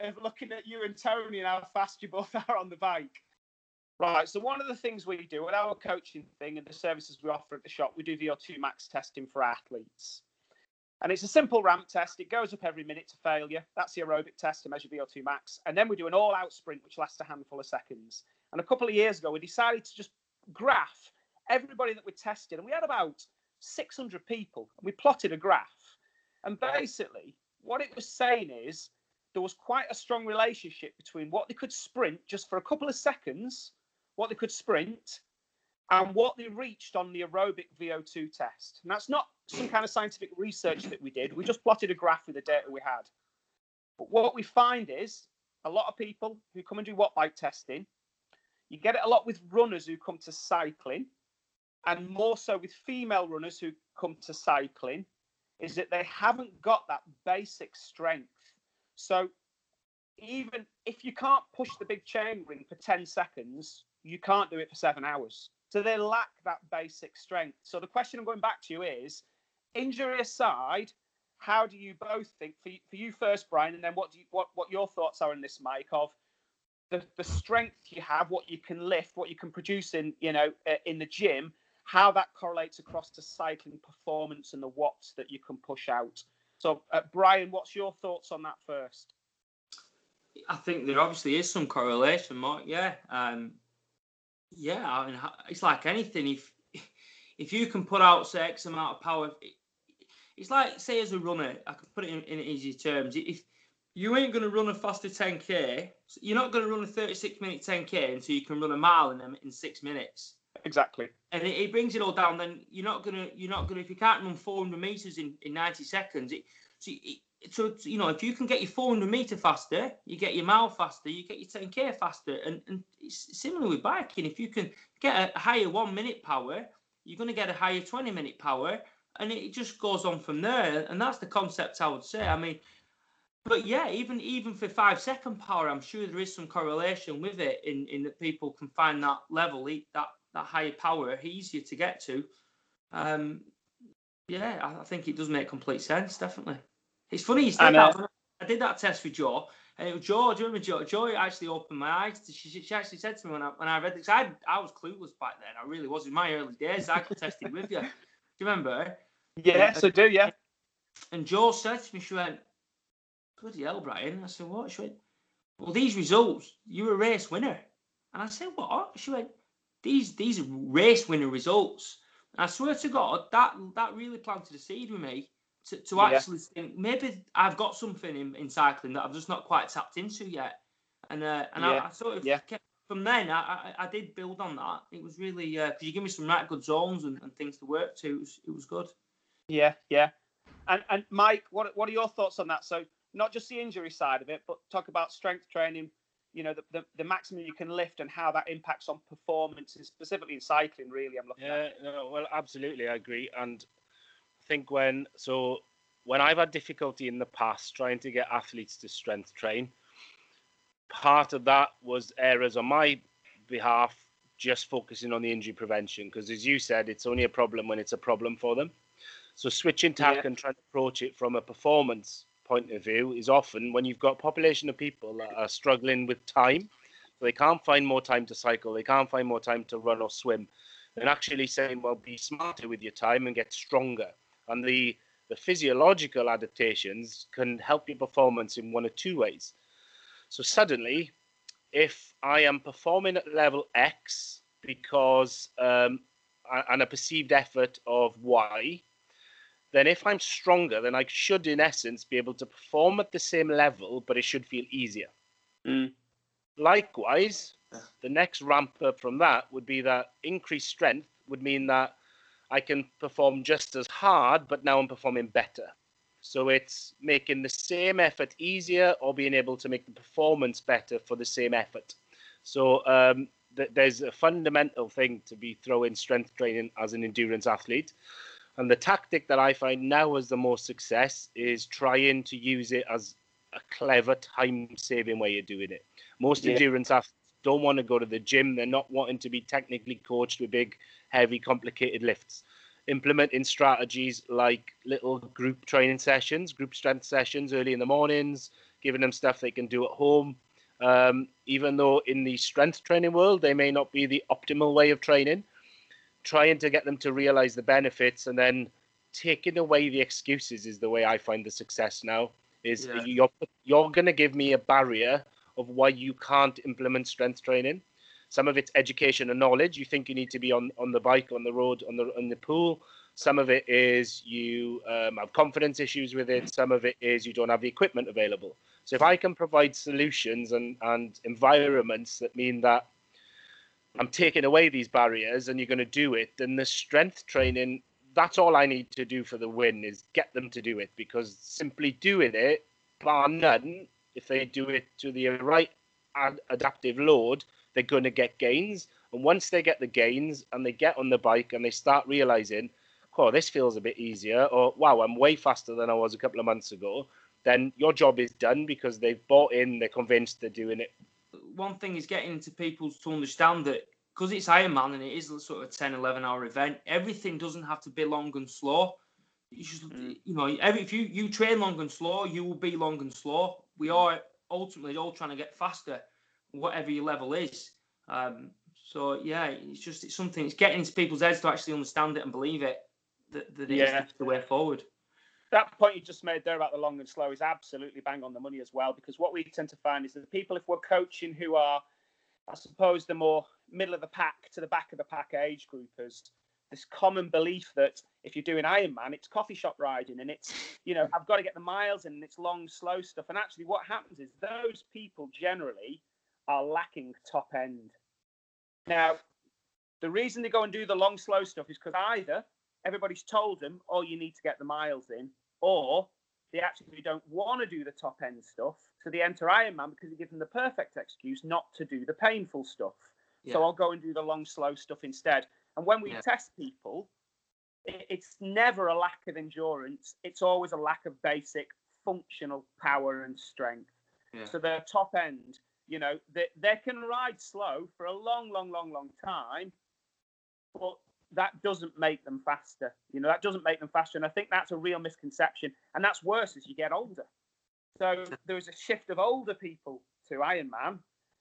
of looking at you and Tony and how fast you both are on the bike. Right. So one of the things we do with our coaching thing and the services we offer at the shop, we do VO2 max testing for athletes. And it's a simple ramp test. It goes up every minute to failure. That's the aerobic test to measure VO2 max. And then we do an all out sprint, which lasts a handful of seconds. And a couple of years ago, we decided to just graph everybody that we tested. And we had about 600 people. And we plotted a graph. And basically, what it was saying is there was quite a strong relationship between what they could sprint just for a couple of seconds, what they could sprint, and what they reached on the aerobic VO2 test. And that's not some kind of scientific research that we did. We just plotted a graph with the data we had. But what we find is a lot of people who come and do what bike testing, you get it a lot with runners who come to cycling, and more so with female runners who come to cycling, is that they haven't got that basic strength. So even if you can't push the big chain ring for 10 seconds, you can't do it for seven hours. So they lack that basic strength. So the question I'm going back to you is injury aside, how do you both think for you, for you first, Brian, and then what do you, what what your thoughts are in this, Mike, of the, the strength you have, what you can lift, what you can produce in you know uh, in the gym, how that correlates across to cycling performance and the watts that you can push out. So, uh, Brian, what's your thoughts on that first?
I think there obviously is some correlation, Mark. Yeah, um, yeah. I mean, it's like anything. If if you can put out say X amount of power, it's like say as a runner. I can put it in, in easy terms. If you ain't going to run a faster 10k, you're not going to run a 36 minute 10k until you can run a mile in them in six minutes.
Exactly.
And it, it, brings it all down. Then you're not gonna you're not gonna if you can't run 400 meters in, in 90 seconds. It, so, it, so you know if you can get your 400 meter faster, you get your mile faster, you get your 10k faster, and and it's similar with biking. If you can get a higher one minute power, you're going to get a higher 20 minute power, and it just goes on from there. And that's the concept I would say. I mean, but yeah, even even for five second power, I'm sure there is some correlation with it in in that people can find that level, that that higher power easier to get to. Um, yeah, I, I think it does make complete sense. Definitely, it's funny you said that. Uh, I did that test with Joe, and it was Joe. Do you remember Joe? Joe actually opened my eyes. She, she actually said to me when I when I read this, I I was clueless back then. I really was in my early days. I could tested with you. Do you remember?
Yes, uh, I do. Yeah.
And Joe said to me, she went, "Bloody hell, Brian!" I said, "What?" She went, "Well, these results, you're a race winner." And I said, "What?" She went, these these are race winner results. And I swear to God, that that really planted a seed with me to, to yeah. actually think maybe I've got something in, in cycling that I've just not quite tapped into yet. And uh, and yeah. I, I, sort of
yeah.
kept, from then I, I, I did build on that. It was really because uh, you give me some right good zones and, and things to work to. It was, it was good.
Yeah, yeah. And and Mike, what what are your thoughts on that? So not just the injury side of it, but talk about strength training you know the, the, the, maximum you can lift and how that impacts on performance specifically in cycling really i'm looking at.
yeah no, well absolutely i agree and i think when so when i've had difficulty in the past trying to get athletes to strength train part of that was errors on my behalf just focusing on the injury prevention because as you said it's only a problem when it's a problem for them so switching tack yeah. and trying to approach it from a performance point of view is often when you've got a population of people that are struggling with time, so they can't find more time to cycle, they can't find more time to run or swim, and actually saying, well, be smarter with your time and get stronger. And the the physiological adaptations can help your performance in one or two ways. So suddenly, if I am performing at level X because um, and a perceived effort of Y, then if I'm stronger, then I should, in essence, be able to perform at the same level, but it should feel easier.
Mm.
Likewise, the next ramp up from that would be that increased strength would mean that I can perform just as hard, but now I'm performing better. So it's making the same effort easier or being able to make the performance better for the same effort. So um, th- there's a fundamental thing to be throwing strength training as an endurance athlete. And the tactic that I find now has the most success is trying to use it as a clever time saving way of doing it. Most
Yeah.
endurance athletes don't want to go to the gym. They're not wanting to be technically coached with big, heavy, complicated lifts. Implementing strategies like little group training sessions, group strength sessions early in the mornings, giving them stuff they can do at home. Um, even though in the strength training world, they may not be the optimal way of training, trying to get them to realize the benefits and then taking away the excuses is the way I find the success now. Is
Yeah.
you're you're going to give me a barrier of why you can't implement strength training. Some of it's education and knowledge. You think you need to be on, on the bike, on the road, on the on the pool. Some of it is you um, have confidence issues with it. Some of it is you don't have the equipment available. So if I can provide solutions and, and environments that mean that I'm taking away these barriers and you're going to do it, then the strength training, that's all I need to do for the win is get them to do it because simply doing it, bar none, if they do it to the right ad- adaptive load, they're going to get gains. And once they get the gains and they get on the bike and they start realizing, oh, this feels a bit easier, or wow, I'm way faster than I was a couple of months ago, then your job is done because they've bought in, they're convinced they're doing it.
one thing is getting into people to understand that because it's Ironman and it is sort of a 10, 11 hour event, everything doesn't have to be long and slow. You just,
Mm.
you know, every, if you, you train long and slow, you will be long and slow. We are ultimately all trying to get faster, whatever your level is. Um, so yeah, it's just it's something. It's getting into people's heads to actually understand it and believe it. That, that
Yeah.
it's the way forward.
that point you just made there about the long and slow is absolutely bang on the money as well. Because what we tend to find is that the people, if we're coaching who are, I suppose, the more middle of the pack to the back of the pack age groupers, this common belief that if you're doing Ironman, it's coffee shop riding and it's, you know, I've got to get the miles in and it's long, slow stuff. And actually, what happens is those people generally are lacking top end. Now, the reason they go and do the long, slow stuff is because either everybody's told them, oh, you need to get the miles in, or they actually don't want to do the top end stuff. So they enter Ironman because it gives them the perfect excuse not to do the painful stuff.
Yeah.
So I'll go and do the long, slow stuff instead. And when we
Yeah.
test people, it's never a lack of endurance. It's always a lack of basic functional power and strength.
Yeah.
So their top end, you know, they, they can ride slow for a long, long, long, long time, but that doesn't make them faster. You know, that doesn't make them faster. And I think that's a real misconception. And that's worse as you get older. So there's a shift of older people to Ironman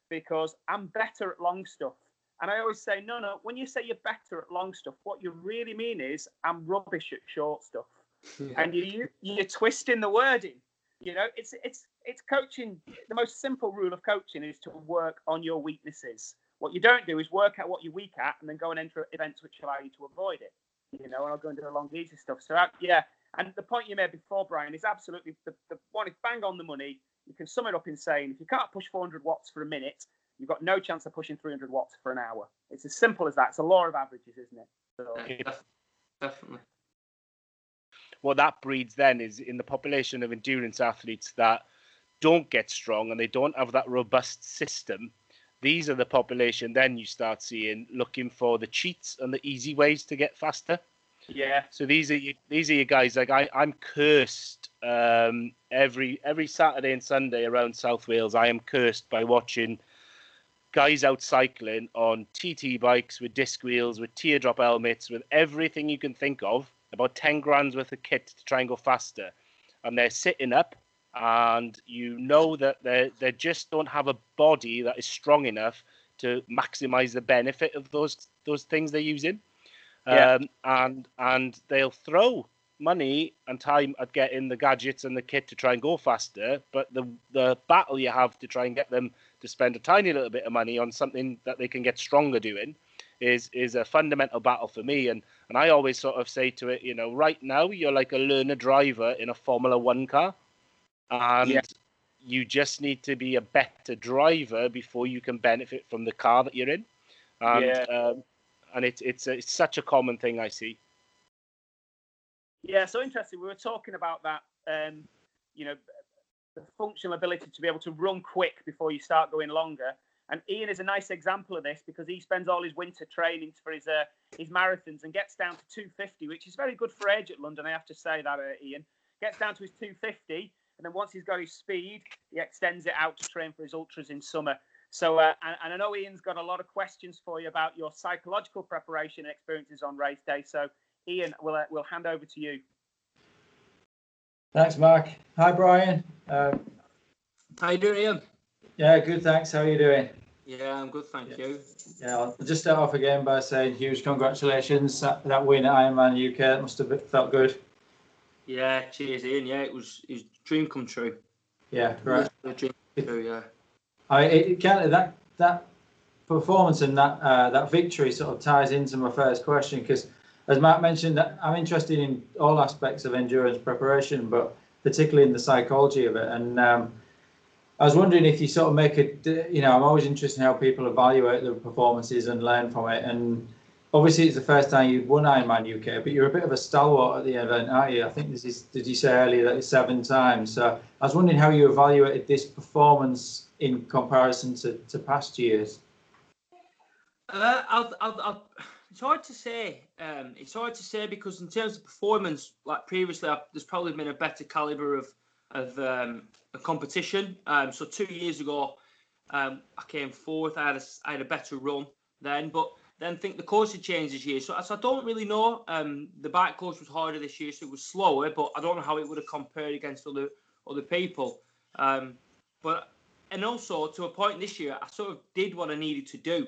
because I'm better at long stuff. And I always say, no, no, when you say you're better at long stuff, what you really mean is I'm rubbish at short stuff. And you, you you're twisting the wording. You know, it's it's it's coaching. The most simple rule of coaching is to work on your weaknesses. What you don't do is work out what you're weak at and then go and enter events which allow you to avoid it. You know, and I'll go into the long easy stuff. So uh, yeah, and the point you made before, Brian, is absolutely the, the one is bang on the money. You can sum it up in saying if you can't push 400 watts for a minute, you've got no chance of pushing 300 watts for an hour. It's as simple as that. It's a law of averages, isn't it? So,
Yeah, definitely.
what that breeds then is in the population of endurance athletes that don't get strong and they don't have that robust system these are the population then you start seeing looking for the cheats and the easy ways to get faster.
Yeah,
so these are you, these are your guys like I, i'm cursed um, every every saturday and sunday around south wales i am cursed by watching guys out cycling on tt bikes with disc wheels with teardrop helmets with everything you can think of about 10 grand's worth of kit to try and go faster. And they're sitting up and you know that they they just don't have a body that is strong enough to maximize the benefit of those those things they're using.
Yeah.
um, and and they'll throw money and time at getting the gadgets and the kit to try and go faster but the the battle you have to try and get them to spend a tiny little bit of money on something that they can get stronger doing is is a fundamental battle for me. And and I always sort of say to it you know right now you're like a learner driver in a Formula 1 car and
Yeah.
you just need to be a better driver before you can benefit from the car that you're in and
Yeah.
um, and it's it's a, it's such a common thing I see
Yeah, so interesting. We were talking about that, um, you know, the functional ability to be able to run quick before you start going longer.
And Ian is a nice example of this because he spends all his winter training for his uh, his marathons and gets down to 250, which is very good for age at London. I have to say that, uh, Ian gets down to his 250, and then once he's got his speed, he extends it out to train for his ultras in summer. So, uh, and, and, I know Ian's got a lot of questions for you about your psychological preparation and experiences on race day. So, Ian, we'll uh, we'll hand over to you.
Thanks, Mark. Hi, Brian.
Um, How you doing, Ian?
Yeah, good. Thanks. How are you doing?
Yeah, I'm good, thank yeah. you.
Yeah, I'll just start off again by saying huge congratulations. That, that win at Ironman UK must have felt good.
Yeah, cheers, Ian. Yeah, it was his dream come true.
Yeah, right.
Dream true, yeah.
I it, kind of that that performance and that uh, that victory sort of ties into my first question because, as Matt mentioned, I'm interested in all aspects of endurance preparation, but particularly in the psychology of it. And um, I was wondering if you sort of make a, you know, I'm always interested in how people evaluate their performances and learn from it. And obviously, it's the first time you've won Ironman UK, but you're a bit of a stalwart at the event, aren't you? I think this is, did you say earlier that it's seven times? So I was wondering how you evaluated this performance in comparison to, to past years.
Uh, I'll, I'll, I'll, it's hard to say. Um, it's hard to say because in terms of performance, like previously, I've, there's probably been a better caliber of of um, a competition. Um, so two years ago, um, I came fourth. I had a, I had a better run then, but then think the course had changed this year. So, so I don't really know. Um, the back course was harder this year, so it was slower. But I don't know how it would have compared against other other people. Um, but and also to a point this year, I sort of did what I needed to do.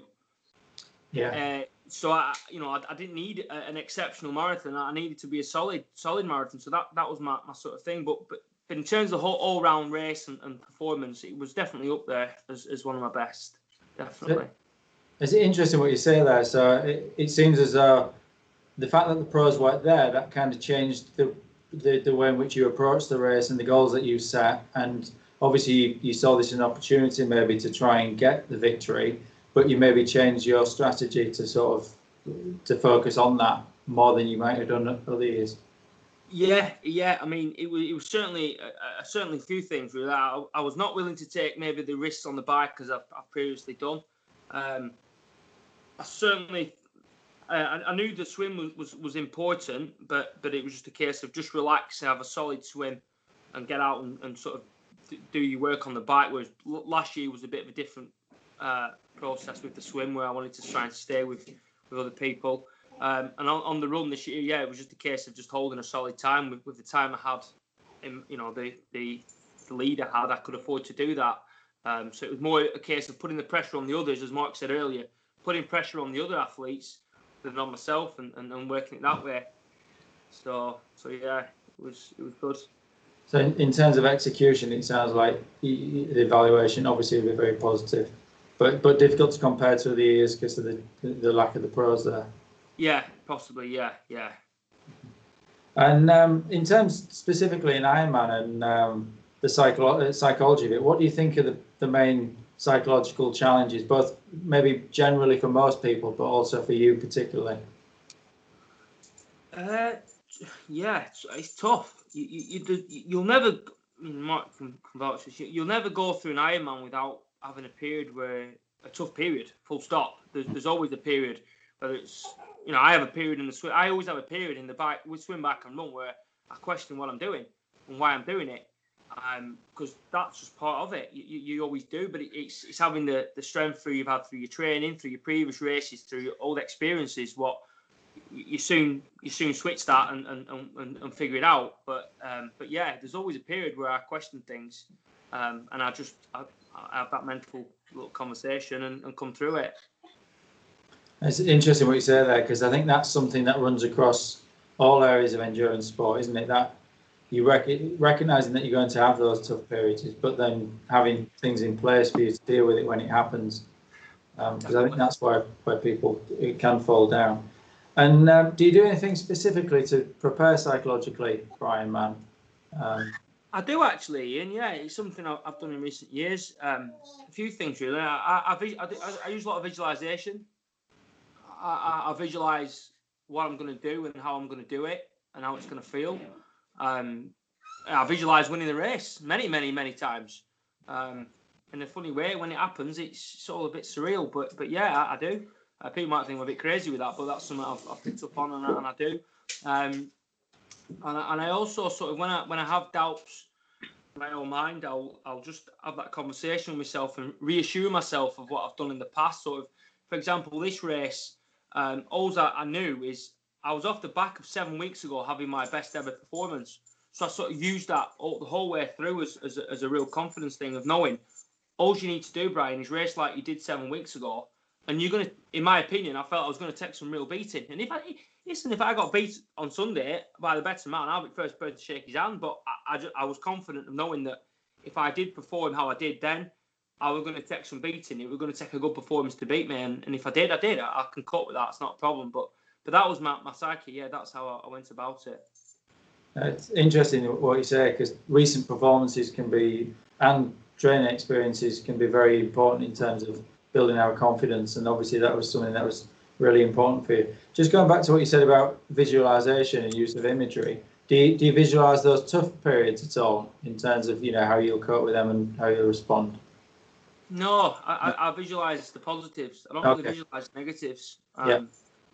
Yeah.
Uh, so I, you know, I, I didn't need a, an exceptional marathon. I needed to be a solid, solid marathon. So that that was my, my sort of thing. But but but in terms of the whole all round race and, and, performance, it was definitely up there as, as one of my best. Definitely.
It's interesting what you say there. So it, it seems as though the fact that the pros weren't there, that kind of changed the, the, the way in which you approached the race and the goals that you set. And obviously, you, you saw this as an opportunity maybe to try and get the victory, but you maybe changed your strategy to sort of to focus on that more than you might have done other years.
Yeah, yeah. I mean, it was it was certainly uh, certainly a few things with that. I, I, was not willing to take maybe the risks on the bike because I've, I've, previously done. Um, I certainly uh, I, knew the swim was, was, was important, but but it was just a case of just relax, have a solid swim, and get out and, and sort of do your work on the bike. Whereas last year was a bit of a different uh, process with the swim, where I wanted to try and stay with with other people. Um, and on, on, the run this year, yeah, it was just a case of just holding a solid time with, with the time I had. In, you know, the, the the I had, I could afford to do that. Um, so it was more a case of putting the pressure on the others, as Mark said earlier, putting pressure on the other athletes than on myself, and, and, and working it that way. So so yeah, it was it was good.
So in, in terms of execution, it sounds like the evaluation obviously will be very positive, but but difficult to compare to the years because of the the lack of the pros there.
Yeah, possibly. Yeah, yeah.
And um, in terms specifically in Ironman and um, the psycho- psychology of it, what do you think are the, the main psychological challenges, both maybe generally for most people, but also for you particularly?
Uh, yeah, it's, it's tough. You, you, you, will never, Mark can vouch you'll never go through an Ironman without having a period where, a tough period, full stop. There's, there's always a period, whether it's you know, I have a period in the swim. I always have a period in the bike with swim back and run where I question what I'm doing and why I'm doing it. Because um, that's just part of it. You, you always do, but it, it's it's having the, the strength through you've had through your training, through your previous races, through your old experiences. What you soon you soon switch that and and, and, and figure it out. But um, but yeah, there's always a period where I question things, um, and I just I, I have that mental little conversation and, and come through it.
It's interesting what you say there because I think that's something that runs across all areas of endurance sport, isn't it? That you rec- recognizing that you're going to have those tough periods, but then having things in place for you to deal with it when it happens. Because um, I think that's where where people it can fall down. And um, do you do anything specifically to prepare psychologically, Brian Man? Um,
I do actually, and yeah, it's something I've done in recent years. Um, a few things really. I, I, I, I, use a lot of visualization. I, I visualize what I'm going to do and how I'm going to do it and how it's going to feel. Um, I visualize winning the race many, many, many times. Um, in a funny way. When it happens, it's, it's all a bit surreal. But but yeah, I, I do. Uh, people might think I'm a bit crazy with that, but that's something I've, I've picked up on and, I- and I do. Um, and, I, and I also sort of when I when I have doubts in my own mind, I'll I'll just have that conversation with myself and reassure myself of what I've done in the past. Sort of, for example, this race, um, all that I knew is I was off the back of seven weeks ago having my best ever performance. So I sort of used that all, the whole way through as, as, a, as a real confidence thing of knowing all you need to do, Brian, is race like you did seven weeks ago. And you're going to, in my opinion, I felt I was going to take some real beating. And if I, listen, if I got beat on Sunday by the better man, I'll be the first person to shake his hand. But I, I, just, I was confident of knowing that if I did perform how I did then, I was going to take some beating. It was going to take a good performance to beat me. And, and if I did, I did. I, I can cope with that. It's not a problem. But but that was my, my psyche. Yeah, that's how I, I went about it.
Uh, It's interesting what you say because recent performances can be and training experiences can be very important in terms of building our confidence, and obviously that was something that was really important for you. Just going back to what you said about visualization and use of imagery, do you, do you visualize those tough periods at all in terms of you know how you'll cope with them and how you'll respond?
No, I, I, I visualize the positives. I don't
Okay.
really visualize negatives. Um,
Yeah.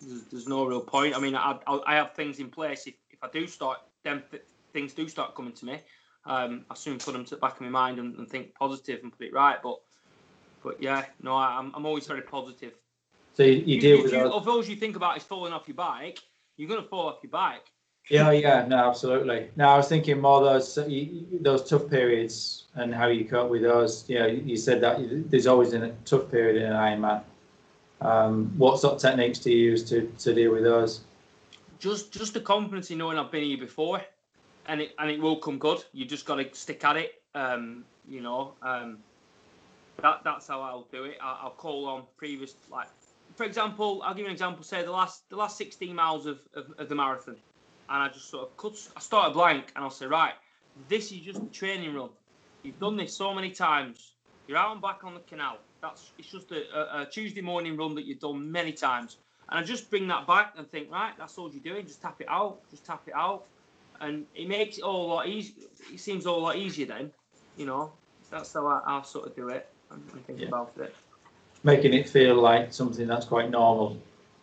There's, there's no real point. I mean, I, I, I have things in place. If, if I do start, them th- things do start coming to me. Um, I soon put them to the back of my mind and, and think positive and put it right. But but yeah, no, I, I'm, I'm always very positive.
So you, you deal
if
with
you,
those.
of those you think about is falling off your bike, you're gonna fall off your bike.
Yeah, yeah, no, absolutely. No, I was thinking more those those tough periods and how you cope with those. You know, you said that there's always a tough period in an Ironman. Um, what sort of techniques do you use to, to deal with those?
just just the confidence in knowing I've been here before, and it and it will come good. You just got to stick at it. Um, you know, um, that that's how I'll do it. I, I'll call on previous like, for example, I'll give you an example. Say the last the last 16 miles of, of, of the marathon, and I just sort of cut. I start a blank, and I'll say, right, this is just a training run. You've done this so many times. You're out and back on the canal. That's it's just a, a, Tuesday morning run that you've done many times. And I just bring that back and think, right, that's all you're doing. Just tap it out. Just tap it out. And it makes it all a lot easier. It seems all a lot easier then. You know, that's how I, I sort of do it and, and think
Yeah.
about it.
Making it feel like something that's quite normal.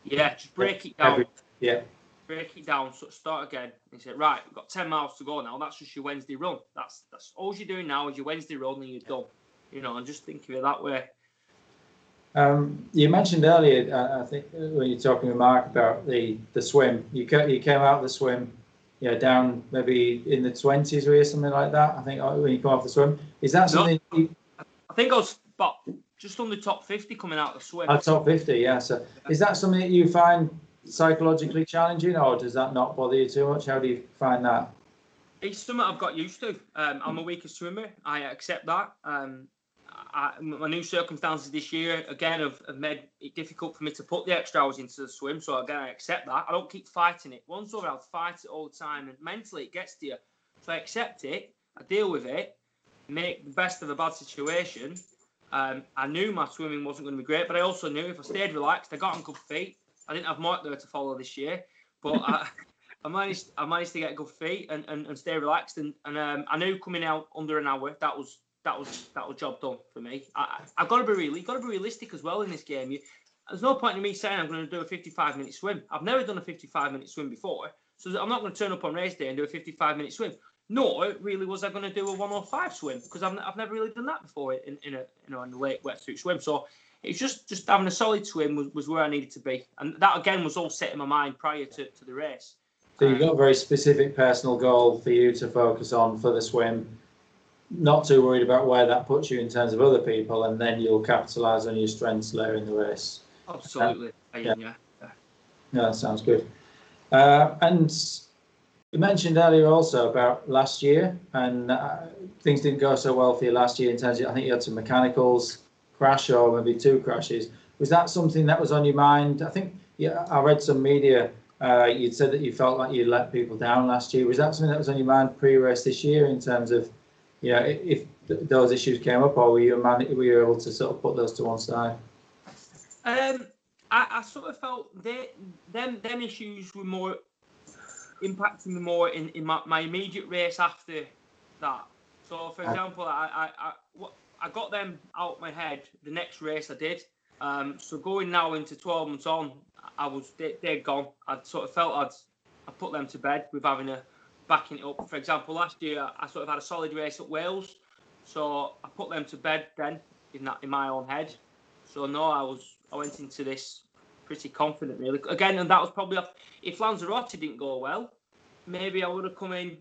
Yeah, just break it down.
Every- yeah.
Break it down. So start again. And say, right, we've got 10 miles to go now. That's just your Wednesday run. That's that's all you're doing now is your Wednesday run and you're done. You know, and just think of it that way.
Um, you mentioned earlier, uh, I think, when you're talking with Mark about the, the swim, you, ca- you came out the swim, yeah, down maybe in the 20s or something like that. I think uh, when you come off the swim, is that
No.
something? You,
I think I was about just on the top 50 coming out of the swim.
uh, top 50, yeah. So is that something that you find psychologically challenging, or does that not bother you too much? How do you find that?
It's something I've got used to. Um, I'm a weaker swimmer. I accept that. Um, I, my new circumstances this year again have, have made it difficult for me to put the extra hours into the swim. So again, I accept that. I don't keep fighting it. Once over, I'll fight it all the time, and mentally it gets to you. So I accept it. I deal with it. Make the best of a bad situation. Um, I knew my swimming wasn't going to be great, but I also knew if I stayed relaxed, I got on good feet. I didn't have Mark there to follow this year, but I, I managed I managed to get good feet and, and, and stay relaxed and, and um, I knew coming out under an hour that was that was that was job done for me. I, I've got to be really got to be realistic as well in this game. You, there's no point in me saying I'm going to do a 55 minute swim. I've never done a 55 minute swim before, so I'm not going to turn up on race day and do a 55 minute swim. Nor really was I going to do a 105 swim because I've, I've never really done that before in, in a you know in a late wetsuit swim. So it's just just having a solid swim was, was where I needed to be, and that again was all set in my mind prior to, to the race.
So you've got a very specific personal goal for you to focus on for the swim. Not too worried about where that puts you in terms of other people, and then you'll capitalise on your strengths later in the race.
Absolutely, I am, yeah.
Yeah, that sounds good. Uh, and you mentioned earlier also about last year, and uh, things didn't go so well for you last year in terms of I think you had some mechanicals crash or maybe two crashes. Was that something that was on your mind? I think yeah, I read some media. Uh, you'd said that you felt like you let people down last year. Was that something that was on your mind pre-race this year in terms of, you know, if th- those issues came up, or were you man- were you able to sort of put those to one side?
Um, I, I sort of felt they, them them issues were more impacting me more in, in my, my immediate race after that. So, for
Ah.
example, I I, I, what, I got them out of my head. The next race I did. Um, so going now into 12 months on, I was they, they're gone. I sort of felt I'd I put them to bed with having a backing it up. For example, last year I sort of had a solid race at Wales, so I put them to bed then in that in my own head. So no, I was I went into this pretty confident really. Again, and that was probably if Lanzarote didn't go well, maybe I would have come in,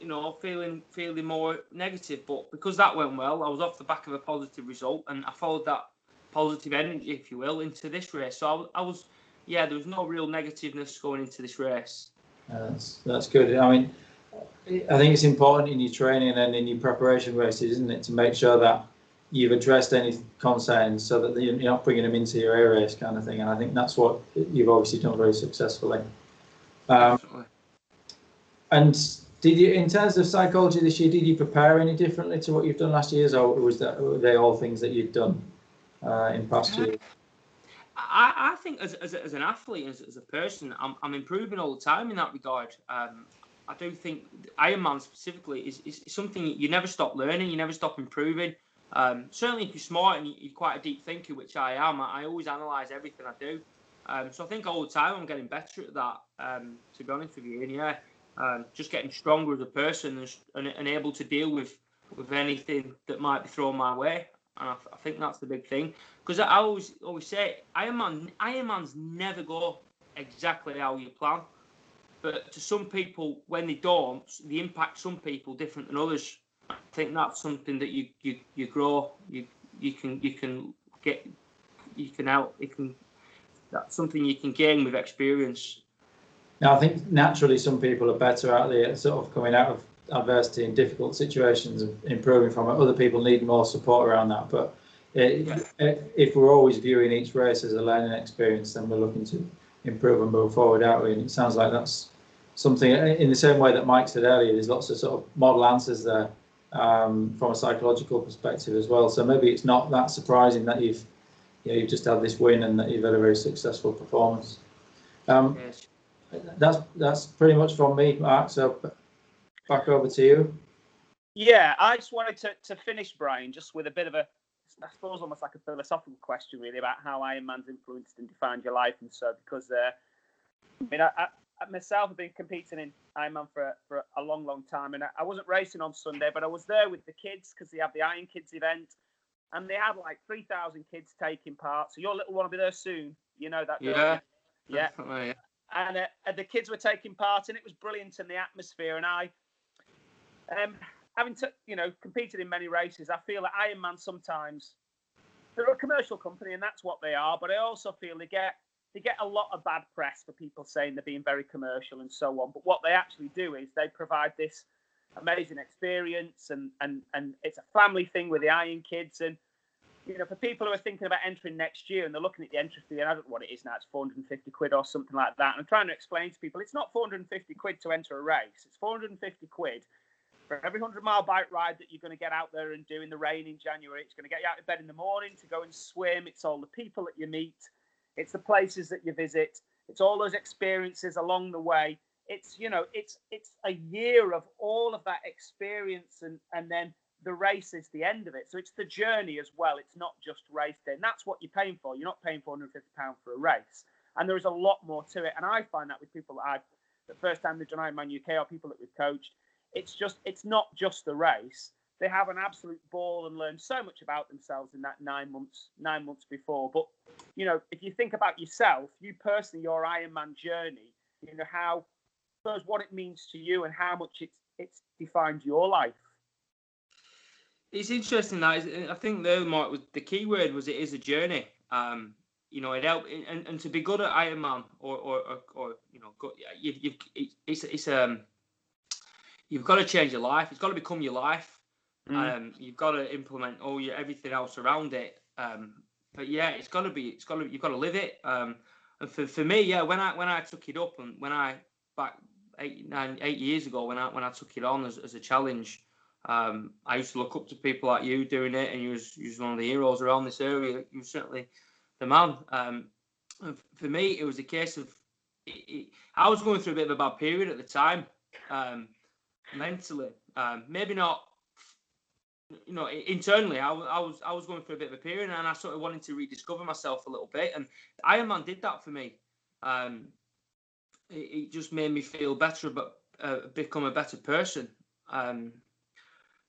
you know, feeling feeling more negative. But because that went well, I was off the back of a positive result, and I followed that positive energy, if you will, into this race. So I, I was, yeah, there was no real negativeness going into this race.
Uh, that's that's good. I mean, I think it's important in your training and in your preparation races, isn't it, to make sure that you've addressed any concerns so that you're not bringing them into your air race kind of thing. And I think that's what you've obviously done very successfully. Um, and did you, in terms of psychology this year, did you prepare any differently to what you've done last year, or was that were they all things that you'd done uh, in past years?
I, I think as, as, as an athlete, as, as a person, I'm, I'm improving all the time in that regard. Um, I do think Ironman specifically is, is something you never stop learning, you never stop improving. Um, certainly, if you're smart and you're quite a deep thinker, which I am, I always analyse everything I do. Um, so I think all the time I'm getting better at that. Um, to be honest with you, and yeah, um, just getting stronger as a person and, and, able to deal with with anything that might be thrown my way. And I, I think that's the big thing because I always always say Ironman, Iron Man's never go exactly how you plan. But to some people, when they don't, the impact some people different than others. I think that's something that you you, you grow. You you can you can get you can out you can that's something you can gain with experience.
Now, I think naturally some people are better out there sort of coming out of adversity and difficult situations and improving from it. Other people need more support around that. But it, if we're always viewing each race as a learning experience, then we're looking to improve and move forward, aren't we? And it sounds like that's something in the same way that Mike said earlier. There's lots of sort of model answers there um, from a psychological perspective as well. So maybe it's not that surprising that you've you know, you've just had this win and that you've had a very successful performance. Um, yes. That's that's pretty much from me, Mark. So back over to you.
Yeah, I just wanted to, to finish, Brian, just with a bit of a, I suppose, almost like a philosophical question, really, about how Ironman's influenced and defined your life and so. Because, uh, I mean, I, I, myself have been competing in Ironman for for a long, long time, and I, I wasn't racing on Sunday, but I was there with the kids because they have the Iron Kids event, and they had like three thousand kids taking part. So your little one will be there soon. You know that?
Yeah.
Yeah. yeah. And, uh, the kids were taking part, and it was brilliant in the atmosphere. And I, um, having to, you know, competed in many races, I feel that Ironman sometimes they're a commercial company, and that's what they are. But I also feel they get they get a lot of bad press for people saying they're being very commercial and so on. But what they actually do is they provide this amazing experience, and and and it's a family thing with the Iron Kids, and you know, for people who are thinking about entering next year and they're looking at the entry fee, and I don't know what it is now, it's 450 quid or something like that. And I'm trying to explain to people it's not 450 quid to enter a race, it's 450 quid for every 100 mile bike ride that you're going to get out there and do in the rain in January. It's going to get you out of bed in the morning to go and swim. It's all the people that you meet, it's the places that you visit, it's all those experiences along the way. It's you know, it's it's a year of all of that experience and and then the race is the end of it. So it's the journey as well. It's not just race day. And that's what you're paying for. You're not paying £450 for a race. And there is a lot more to it. And I find that with people that I've, the first time they've done Ironman UK or people that we've coached, it's just, it's not just the race. They have an absolute ball and learn so much about themselves in that nine months, nine months before. But, you know, if you think about yourself, you personally, your Ironman journey, you know, how, suppose what it means to you and how much it's, it's defined your life
it's interesting that I think the Mark was the key word was it is a journey. Um, you know, it helped, and, and to be good at Ironman or or, or, or you know, go, you, you've it's it's um you've got to change your life. It's got to become your life. Mm. Um, you've got to implement all your everything else around it. Um, but yeah, it's got to be. It's got to. You've got to live it. Um, and for, for me, yeah, when I when I took it up and when I back eight nine eight years ago when I when I took it on as, as a challenge, um, I used to look up to people like you doing it, and you was you was one of the heroes around this area. You were certainly the man. Um, for me, it was a case of it, it, I was going through a bit of a bad period at the time, um, mentally. Um, maybe not you know, internally, I, I was I was going through a bit of a period, and I sort of wanted to rediscover myself a little bit. And Ironman did that for me. Um, it, it just made me feel better, but uh, become a better person. Um,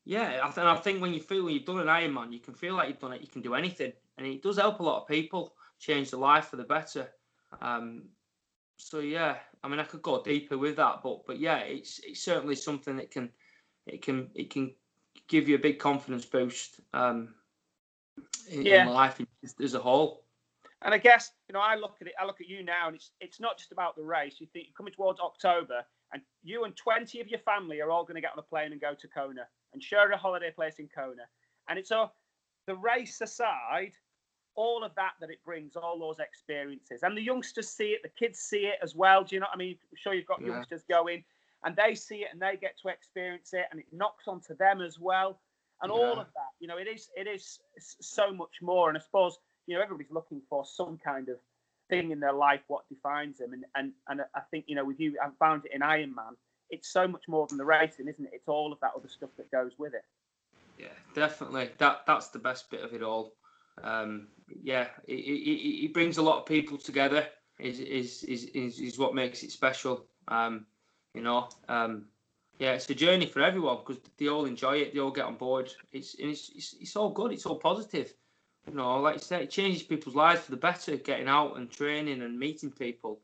yeah, I, th- I think when you feel when you've done an Ironman, you can feel like you've done it. You can do anything, and it does help a lot of people change their life for the better. Um, so yeah, I mean, I could go deeper with that, but but yeah, it's it's certainly something that can it can it can give you a big confidence boost um, in,
Yeah.
in life as, a whole.
And I guess you know, I look at it. I look at you now, and it's it's not just about the race. You think you're coming towards October, and you and 20 of your family are all going to get on a plane and go to Kona and share a holiday place in Kona. And it's all the race aside, all of that that it brings, all those experiences, and the youngsters see it, the kids see it as well. Do you know what I mean? I'm sure you've got
Yeah.
youngsters going, and they see it and they get to experience it, and it knocks onto them as well. And all of that, you know, it is it is so much more. And I suppose you know everybody's looking for some kind of thing in their life what defines them and and and i think you know with you i found it in Ironman, it's so much more than the racing isn't it it's all of that other stuff that goes with it
Yeah, definitely. That that's the best bit of it all. Um, yeah, it it brings a lot of people together. Is is is is, is what makes it special. Um, you know, um, yeah, it's a journey for everyone because they all enjoy it. They all get on board. It's and it's, it's it's all good. It's all positive. You know, like you said, it changes people's lives for the better. Getting out and training and meeting people.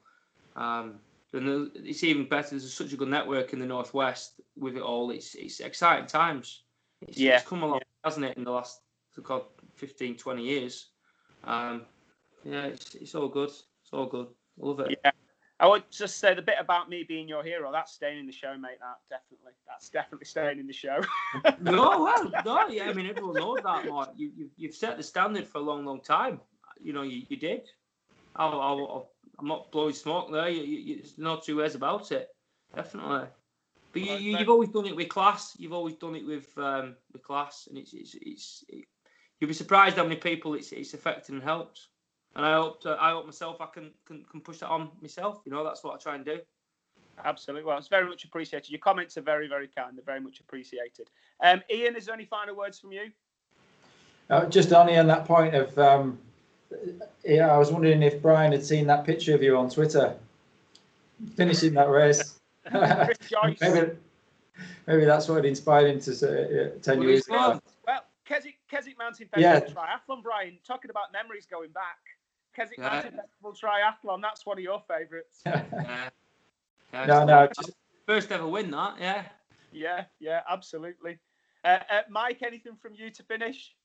Um, and it's even better. There's such a good network in the northwest with it all. It's it's exciting times. It's,
Yeah,
it's come along, hasn't it, in the last God, 15, 20 years. Um, yeah, it's, it's all good. It's all good. Love it.
yeah i would just say the bit about me being your hero that's staying in the show mate that definitely that's definitely staying in the show
no, well, no, yeah. I mean, everyone knows that, Mark. You, you, you've set the standard for a long, long time. You know, you, you did. I'll, I'll, I'll, I'm not blowing smoke there. You, you, there's no two ways about it. Definitely. But you, you, you've always done it with class. You've always done it with um, with class, and it's it's, it's it, you'll be surprised how many people it's it's affected and helped. And I hope to, I hope myself I can, can can push that on myself. You know, that's what I try and do.
absolutely well it's very much appreciated your comments are very very kind they're very much appreciated um ian is there any final words from you
Uh, just only on that point of, um, yeah, I was wondering if Brian had seen that picture of you on Twitter finishing that race. maybe, maybe that's what inspired him to say uh, 10
Well,
years ago.
Well, Keswick, Keswick Mountain
Yeah.
Festival Triathlon, Brian. Talking about memories going back. Keswick
Yeah.
Mountain Festival Triathlon. That's one of your favourites.
Yeah. Yeah,
no, no, just,
First ever win that. Yeah.
Yeah, yeah, absolutely. Uh, uh, Mike, anything from you to finish?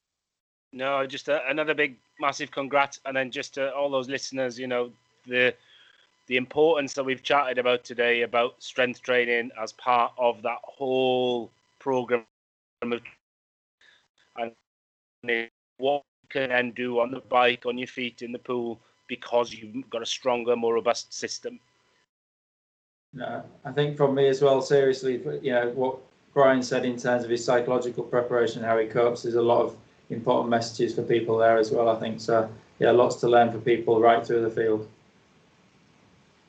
No, just a, another big, massive congrats, and then just to all those listeners, you know, the the importance that we've chatted about today about strength training as part of that whole program, of- and what you can then do on the bike, on your feet, in the pool, because you've got a stronger, more robust system.
no, I think from me as well, seriously, you know, what Brian said in terms of his psychological preparation, how he copes, there's a lot of important messages for people there as well, I think. So, yeah, lots to learn for people right through the field.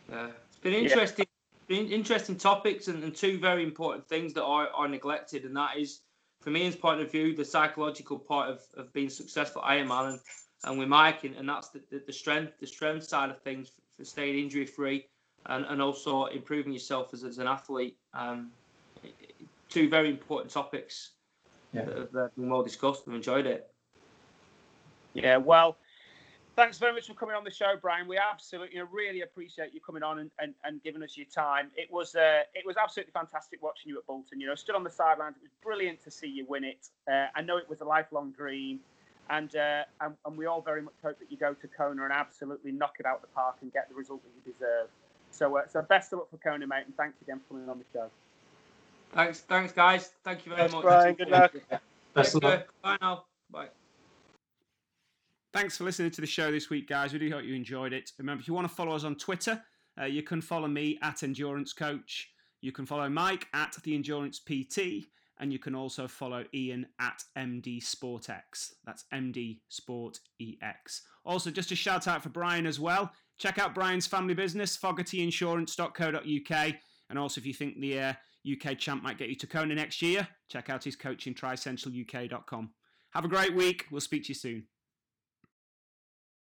Yeah, it's been interesting, been interesting topics and, and two very important things that are, are neglected, and that is, from Ian's point of view, the psychological part of, of being successful at Ironman, and, and with Mike, and, and that's the, the, the strength, the strength side of things for, for staying injury free, and, and also improving yourself as, as an athlete. Um, two very important topics
Yeah.
that have uh, been well discussed. I've enjoyed it.
Yeah, well, thanks very much for coming on the show, Brian. We absolutely, really appreciate you coming on and, and, and giving us your time. It was uh, it was absolutely fantastic watching you at Bolton. You know, stood on the sidelines. It was brilliant to see you win it. Uh, I know it was a lifelong dream, and, uh, and and we all very much hope that you go to Kona and absolutely knock it out of the park and get the result that you deserve. So, uh, so best of luck for Kona, mate, and thanks again for coming on the show.
Thanks, thanks, guys. Thank you very
Thanks,
much.
Brian. Good luck.
Best of luck.
Bye now. Bye.
Thanks for listening to the show this week, guys. We do hope you enjoyed it. Remember, if you want to follow us on Twitter, uh, you can follow me at Endurance Coach. You can follow Mike at the Endurance PT, and you can also follow Ian at MD SportX. That's MD Sport EX. Also, just a shout out for Brian as well. Check out Brian's family business, fogartyinsurance.co.uk. And also, if you think the uh,
UK champ might get you to Kona next year. Check out his coaching, trycentraluk.com. Have a great week. We'll speak to you soon.